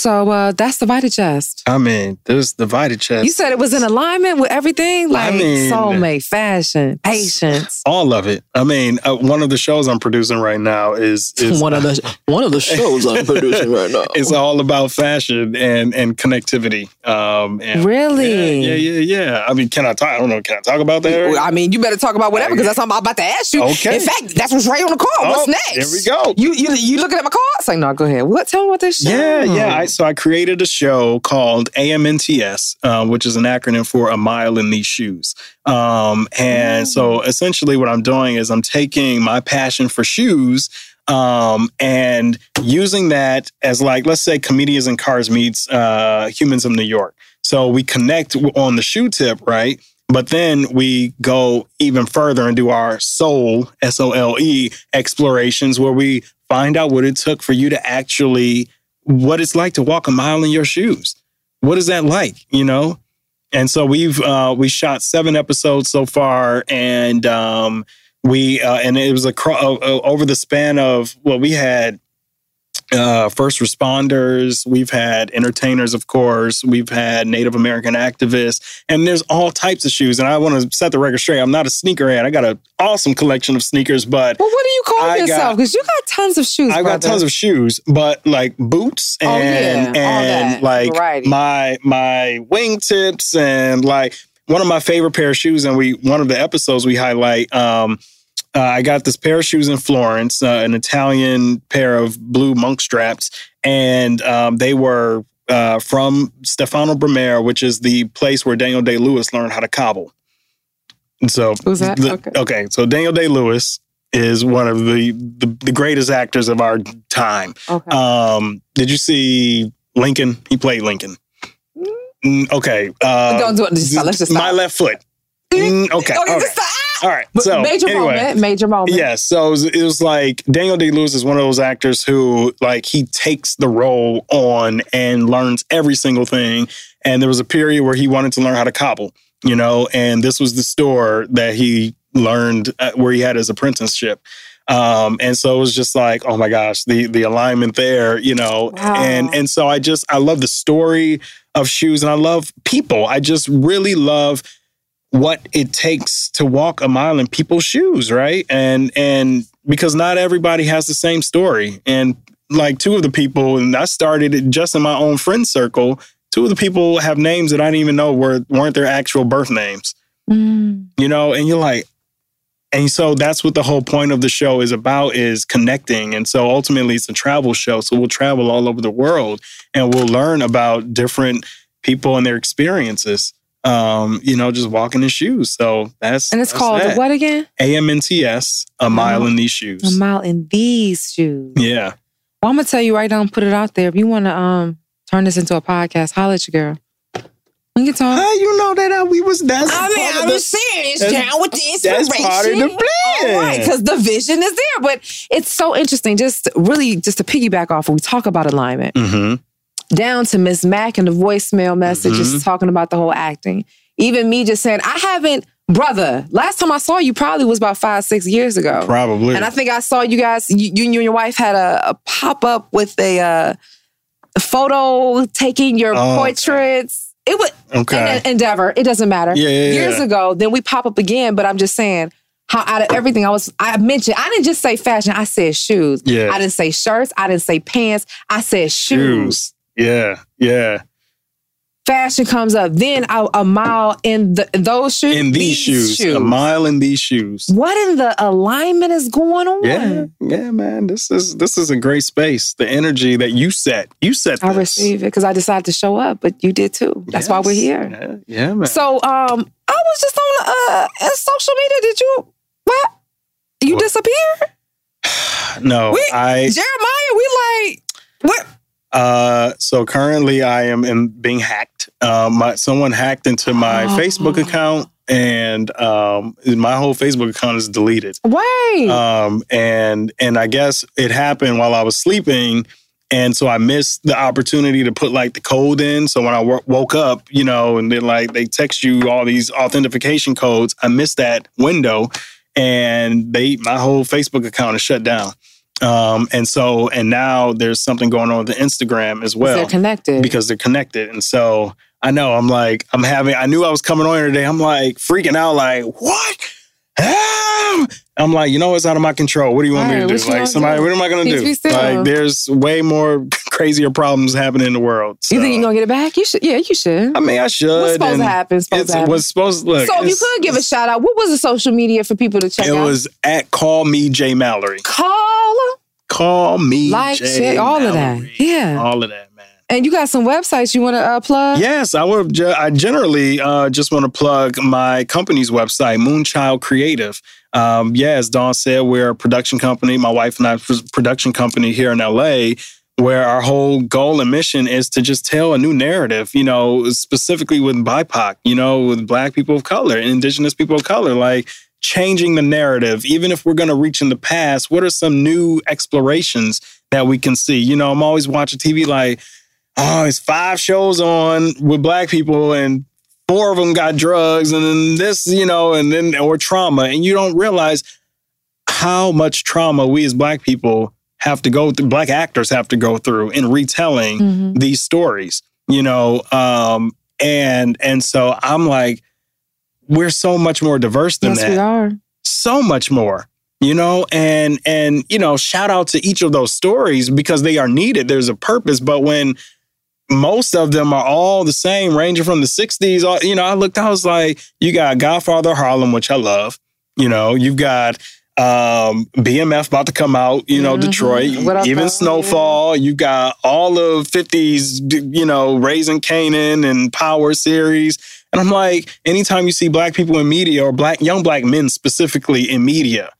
So uh, that's the Vita Chest. I mean, there's the Vita Chest. You said it was in alignment with everything, like mean- soulmate, fashion, patience. all of it. I mean, uh, one of the shows I'm producing right now is, is One of the- one of the shows I'm producing right now. It's all about fashion and and connectivity. Um, and Really? Yeah, yeah, yeah, yeah. I mean, can I talk? I don't know. Can I talk about that? I mean, you better talk about whatever because that's what I'm about to ask you. Okay. In fact, that's what's right on the card. Oh, What's next? here we go. You you you looking at my cards? Like, no, go ahead. What? Tell me what this show. Yeah, yeah. I, so I created a show called AMNTS, uh, which is an acronym for A Mile in These Shoes. Um, and so essentially, what I'm doing is I'm taking my passion for shoes um, and using that as like, let's say, comedians in cars meets uh, humans of New York. So we connect on the shoe tip, right? But then we go even further and do our soul, S O L E, explorations where we find out what it took for you to actually, what it's like to walk a mile in your shoes. What is that like, you know? And so we've, uh, we shot seven episodes so far and, um, we, uh, and it was a, cro- uh, over the span of, well, we had, uh, first responders, we've had entertainers, of course, we've had Native American activists, and there's all types of shoes. And I want to set the record straight. I'm not a sneakerhead. I got an awesome collection of sneakers, but Well, what do you call I yourself? Because you got tons of shoes. I've got tons of shoes, but like boots Oh, and yeah, and like variety. my my wingtips and like one of my favorite pair of shoes. And we one of the episodes we highlight. Um, uh, I got this pair of shoes in Florence, uh, an Italian pair of blue monk straps, and um, they were uh, from Stefano Bemer, which is the place where Daniel Day Lewis learned how to cobble. And so, Who's that? the- Okay. So Daniel Day Lewis is one of the, the the greatest actors of our time. Okay. Um, did you see Lincoln? He played Lincoln. Mm, okay. Uh, Don't do it. Just stop. Let's just My left foot. Mm, okay. Okay, all right. just stop. All right. But So major anyway, moment. Major moment. Yes. So it was, it was like Daniel Day Lewis is one of those actors who, like, he takes the role on and learns every single thing. And there was a period where he wanted to learn how to cobble, you know, and this was the store that he learned uh, where he had his apprenticeship. Um, and so it was just like, oh my gosh, the the alignment there, you know, and and so I just I love the story of shoes and I love people. I just really love what it takes to walk a mile in people's shoes, right? And and because not everybody has the same story. And like two of the people, and I started it just in my own friend circle. Two of the people have names that I didn't even know were weren't their actual birth names. Mm. You know, and you're like, and so that's what the whole point of the show is about is connecting. And so ultimately it's a travel show. So we'll travel all over the world and we'll learn about different people and their experiences. Um, you know, just walking in shoes. So that's And it's that's called that. what again? AMNTS, a mile in these shoes. A mile in these shoes. Yeah. Well, I'm gonna tell you right now and put it out there. If you want to um turn this into a podcast, holla at your girl. We can talk. How you know that uh, we was that's I mean, I'm the- just saying it's down with the inspiration. that's inspiration. part of the plan. All right, because the vision is there. But it's so interesting. Just really, just to piggyback off, when we talk about alignment, Mm-hmm. Down to Miss Mack and the voicemail message, Mhm. just talking about the whole acting. Even me just saying, I haven't, brother. Last time I saw you probably was about five, six years ago. Probably. And I think I saw you guys, you, you and your wife had a, a pop up with a, uh, photo taking your Oh, okay. portraits. It was Okay. an endeavor. It doesn't matter. Yeah, yeah, Years yeah. ago, then we pop up again. But I'm just saying, how out of everything I was, I mentioned, I didn't just say fashion. I said shoes. Yeah. I didn't say shirts. I didn't say pants. I said shoes. shoes. Yeah. Yeah. Fashion comes up. Then a, a mile in the, those shoes. In these, shoes, a mile in these shoes. What in the alignment is going on? Yeah, yeah, man. This is this is a great space. The energy that you set, you set. I This. receive it because I decided to show up, but you did too. That's why we're here. Yeah, yeah, man. So, um, I was just on uh social media. Did you what? You disappeared? no, We- I. Jeremiah, we like what? Uh, so currently, I am in being hacked. Um, my someone hacked into my Oh. Facebook account, and um, my whole Facebook account is deleted. Wait. Um, and and I guess it happened while I was sleeping, and so I missed the opportunity to put like the code in. So when I woke up, you know, and then like they text you all these authentication codes, I missed that window, and they my whole Facebook account is shut down. Um, and so, and now there's something going on with the Instagram as well. they're connected. Because they're connected. And so I know I'm like, I'm having, I knew I was coming on here today. I'm like freaking out, like, what? Ah! I'm like, you know, it's out of my control. What do you want me to do? Like, somebody, do? what am I going to do? Like, there's way more crazier problems happening in the world. So, You think you're gonna get it back? You should. Yeah, you should. I mean, I should. What's supposed to happen? Supposed it's- to happen. What's supposed to look? so if you could give a shout out, what was the social media for people to check it out? was at Call Me J Mallory. Call, Call Me like, J share, all of that. Yeah. All of that. And you got some websites you want to uh, plug? Yes, I would. I generally uh, just want to plug my company's website, Moonchild Creative. Um, yeah, as Dawn said, we're a production company. My wife and I production company here in LA, where our whole goal and mission is to just tell a new narrative. You know, specifically with BIPOC. You know, with Black people of color, and Indigenous people of color, like. Changing the narrative, even if we're going to reach in the past, what are some new explorations that we can see? You know, I'm always watching TV like, oh, it's five shows on with black people and four of them got drugs and then this, you know, and then or trauma. And you don't realize how much trauma we as black people have to go through, black actors have to go through in retelling Mm-hmm. these stories, you know. Um, and and so I'm like, we're so much more diverse than Yes, that we are. so much more you know and and you know shout out to each of those stories because they are needed there's a purpose but when most of them are all the same ranging from the 60s all, you know i looked i was like you got godfather harlem which i love. You know you've got um bmf about to come out you know detroit. Mm-hmm. What even snowfall. You got all of 50s you know raising Kanan and power series. And i'm like anytime you see black people in media or black young black men specifically in media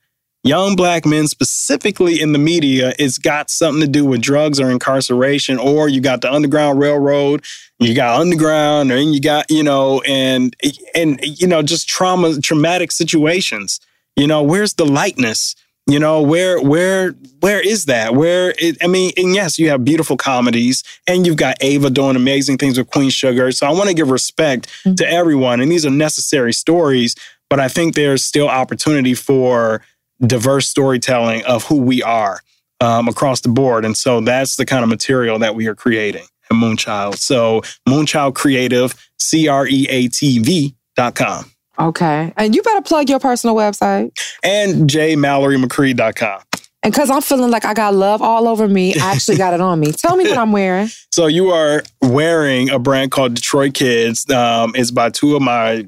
young black men specifically in the media it's got something to do with drugs or incarceration or you got the underground railroad you got underground and you got you know and and you know just trauma traumatic situations. You know where's the lightness? You know where where where is that? Where it, i mean and yes you have beautiful comedies and you've got ava doing amazing things with queen sugar so i want to give respect mm-hmm. to everyone and these are necessary stories but i think there's still opportunity for diverse storytelling of who we are um, across the board and so that's the kind of material that we are creating at moonchild so moonchild creative c-r-e-a-t-v dot com Okay. And you better plug your personal website. and jmalloryMcCree.com. And because I'm feeling like I got love all over me, I actually got it on me. Tell me what I'm wearing. So you are wearing a brand called Detroit Kids. Um, it's by two of my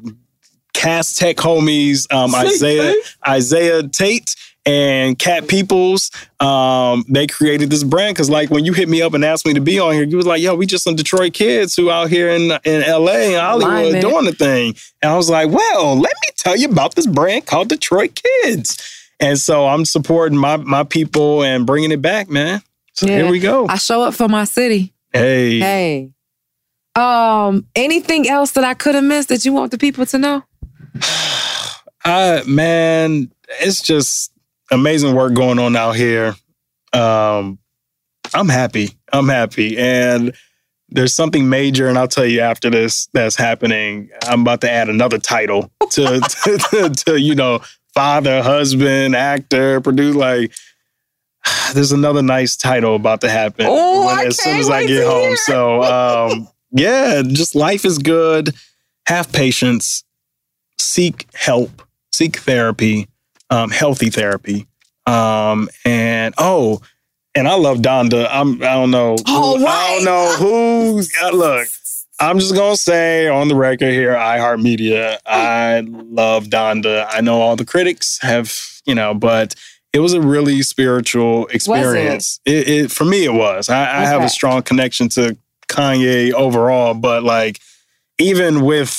Cass Tech homies, um, Isaiah Isaiah Tate and Cat Peoples. Um, they created this brand because, like, when you hit me up and asked me to be on here, you was like, "Yo, we just some Detroit kids who out here in in LA and Hollywood doing the thing." And I was like, "Well, let me tell you about this brand called Detroit Kids." And so I'm supporting my my people and bringing it back, man. So Yeah. here we go. I show up for my city. Hey. Hey. Um, anything else that I could have missed that you want the people to know? Uh man, it's just amazing work going on out here. Um I'm happy. I'm happy. And there's something major, and I'll tell you after this that's happening. I'm about to add another title to to, to, to, you know, father, husband, actor, producer. Like there's another nice title about to happen Oh, when- as soon as I get home. So um yeah, just life is good. Have patience seek help, seek therapy, um, healthy therapy. Um, and oh, and I love Donda. I'm I don't know. who- Oh, I right. don't know who's uh, look. I'm just gonna say on the record here, iHeartMedia. I love Donda. I know all the critics have, you know, but it was a really spiritual experience. It, it for me, it was. I, I have a strong connection to Kanye overall, but like even with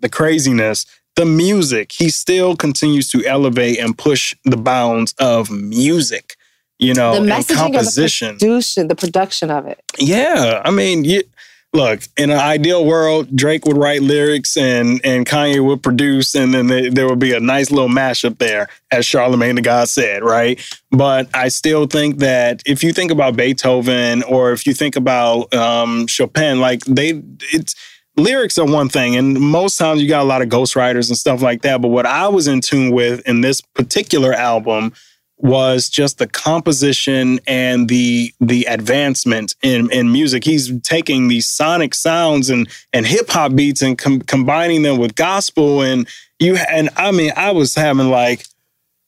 the craziness, the music, he still continues to elevate and push the bounds of music, you know, the and messaging composition. the production, the production of it. Yeah, I mean, you, look, in an ideal world, Drake would write lyrics and and Kanye would produce, and then there, there would be a nice little mashup there, as Charlamagne tha God said, right? But I still think that if you think about Beethoven or if you think about um, Chopin, like they, it's lyrics are one thing, and most times you got a lot of ghostwriters and stuff like that. But what I was in tune with in this particular album was just the composition and the the advancement in in music. He's taking these sonic sounds and and hip hop beats and com- combining them with gospel and you and I mean I was having like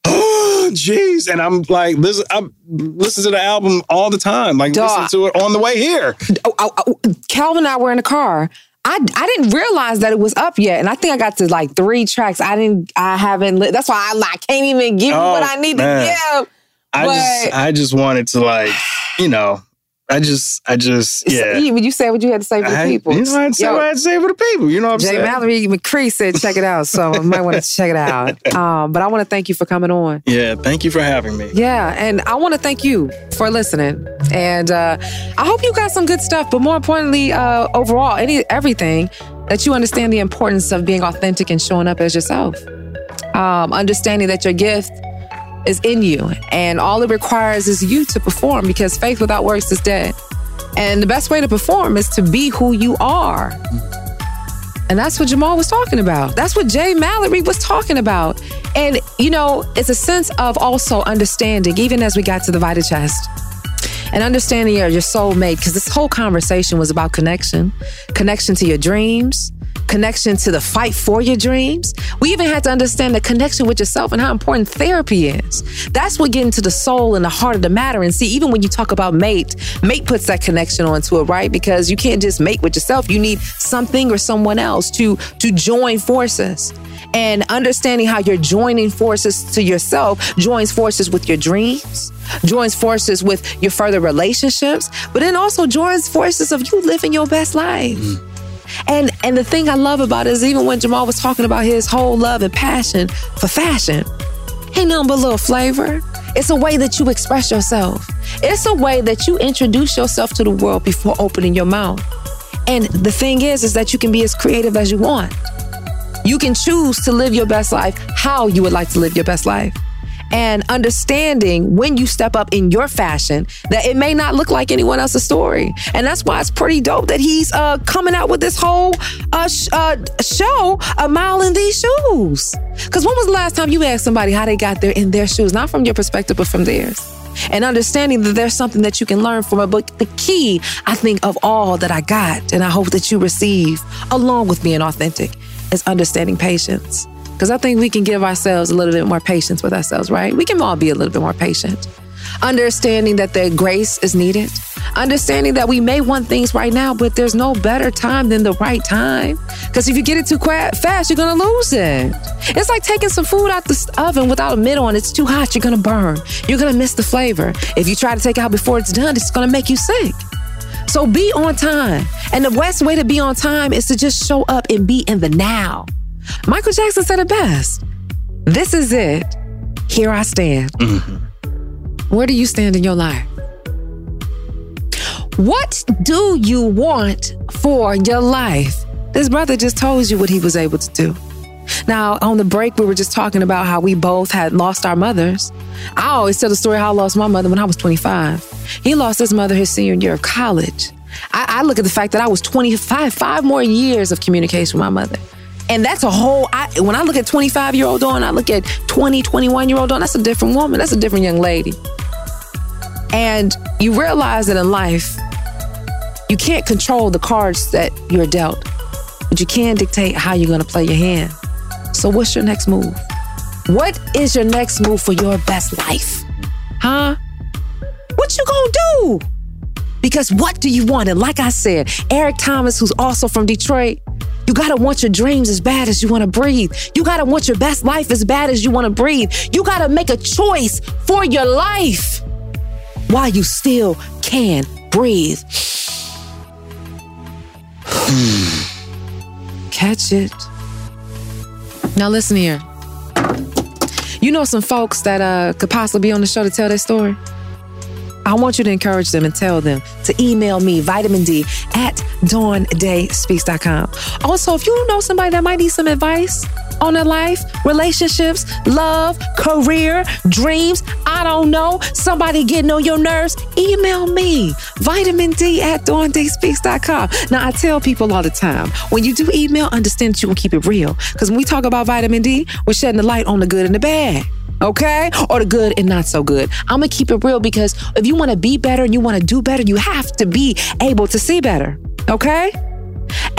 oh jeez and I'm like listen I'm listening to the album all the time like Dog. listen to it on the way here. Oh, oh, oh, Calvin and I were in the car. I, I didn't realize that it was up yet, and I think I got to like three tracks. I didn't. I haven't. Li- that's why I, I can't even give you what Oh, I need man. to give. I just I just wanted to like you know I just I just yeah. You, you said what you had to say for the I- people. you know, I had to say Yo, what I had to say for the people. You know what I'm Jay saying? Mallory McCree said, check it out. So you might want to check it out. Um, but I want to thank you for coming on. Yeah, thank you for having me. Yeah, and I want to thank you for listening. And uh, I hope you got some good stuff. But more importantly, uh, overall, any everything that you understand the importance of being authentic and showing up as yourself. Um, understanding that your gift is in you, and all it requires is you to perform. Because faith without works is dead. And the best way to perform is to be who you are. And that's what Jamal was talking about. That's what Jay Mallory was talking about. And, you know, it's a sense of also understanding, even as we got to the Vita Chest, and understanding your, your soulmate, because this whole conversation was about connection connection to your dreams, connection to the fight for your dreams. We even had to understand the connection with yourself and how important therapy is. That's what getting to the soul and the heart of the matter. And see, even when you talk about mate, mate puts that connection onto it, right? Because you can't just mate with yourself. You need something or someone else to to join forces. And understanding how you're joining forces to yourself joins forces with your dreams, joins forces with your further relationships, but then also joins forces of you living your best life. Mm. And and the thing I love about it is even when Jamal was talking about his whole love and passion for fashion, ain't nothing but a little flavor. It's a way that you express yourself. It's a way that you introduce yourself to the world before opening your mouth. And the thing is, is that you can be as creative as you want. You can choose to live your best life how you would like to live your best life. And understanding when you step up in your fashion that it may not look like anyone else's story. And that's why it's pretty dope that he's uh, coming out with this whole uh, sh- uh, show, A Mile in These Shoes. Because when was the last time you asked somebody how they got there in their shoes? Not from your perspective, but from theirs and understanding that there's something that you can learn from it. But the key, I think, of all that I got, and I hope that you receive, along with being authentic, is understanding patience. Because I think we can give ourselves a little bit more patience with ourselves, right? We can all be a little bit more patient. Understanding that the grace is needed. Understanding that we may want things right now, but there's no better time than the right time. Because if you get it too fast, you're going to lose it. It's like taking some food out the oven without a mitt on. It's too hot. You're going to burn. You're going to miss the flavor. If you try to take it out before it's done, it's going to make you sick. So be on time. And the best way to be on time is to just show up and be in the now. Michael Jackson said it best. This is it. Here I stand. Mm-hmm. Where do you stand in your life? What do you want for your life? This brother just told you what he was able to do. Now, on the break, we were just talking about how we both had lost our mothers. I always tell the story how I lost my mother when I was 25. He lost his mother his senior year of college. I, I look at the fact that I was 25, five more years of communication with my mother. And that's a whole, I, when I look at 25 year old Dawn, I look at 20, 21 year old Dawn, that's a different woman. That's a different young lady. And you realize that in life, you can't control the cards that you're dealt, but you can dictate how you're going to play your hand. So, what's your next move? What is your next move for your best life? Huh? What you gonna do? Because what do you want? And like I said, Eric Thomas, who's also from Detroit, you gotta want your dreams as bad as you wanna breathe. You gotta want your best life as bad as you wanna breathe. You gotta make a choice for your life while you still can breathe. Catch it. Now listen here. You know some folks that uh, could possibly be on the show to tell their story? I want you to encourage them and tell them to email me, vitamin D, at dawndayspeaks.com. Also, if you know somebody that might need some advice on their life, relationships, love, career, dreams, I don't know, somebody getting on your nerves, email me, vitamin D at dawndayspeaks.com. Now, I tell people all the time, when you do email, understand that you can keep it real. Because when we talk about vitamin D, we're shedding the light on the good and the bad. Okay? Or the good and not so good. I'm gonna keep it real because if you wanna be better and you wanna do better, you have to be able to see better, okay?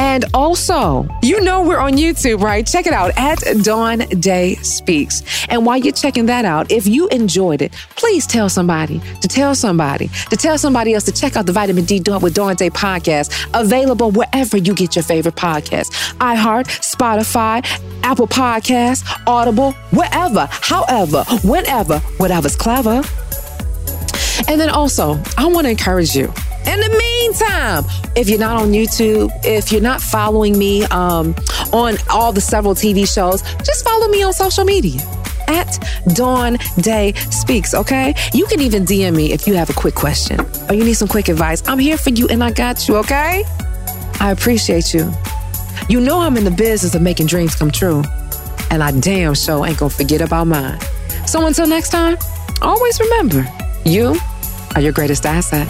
And also, you know we're on YouTube, right? Check it out at Dawn Day Speaks. And while you're checking that out, if you enjoyed it, please tell somebody to tell somebody to tell somebody else to check out the Vitamin D with Dawn Day podcast, available wherever you get your favorite podcasts iHeart, Spotify, Apple Podcasts, Audible, wherever, however, whenever, whatever's clever. And then also, I want to encourage you in the meantime, if you're not on YouTube, if you're not following me um, on all the several TV shows, just follow me on social media at Dawn Day Speaks, okay? You can even DM me if you have a quick question or you need some quick advice. I'm here for you and I got you, okay? I appreciate you. You know I'm in the business of making dreams come true, and I damn sure ain't gonna forget about mine. So until next time, always remember you are your greatest asset.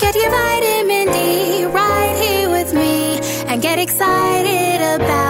Get your vitamin D right here with me and get excited about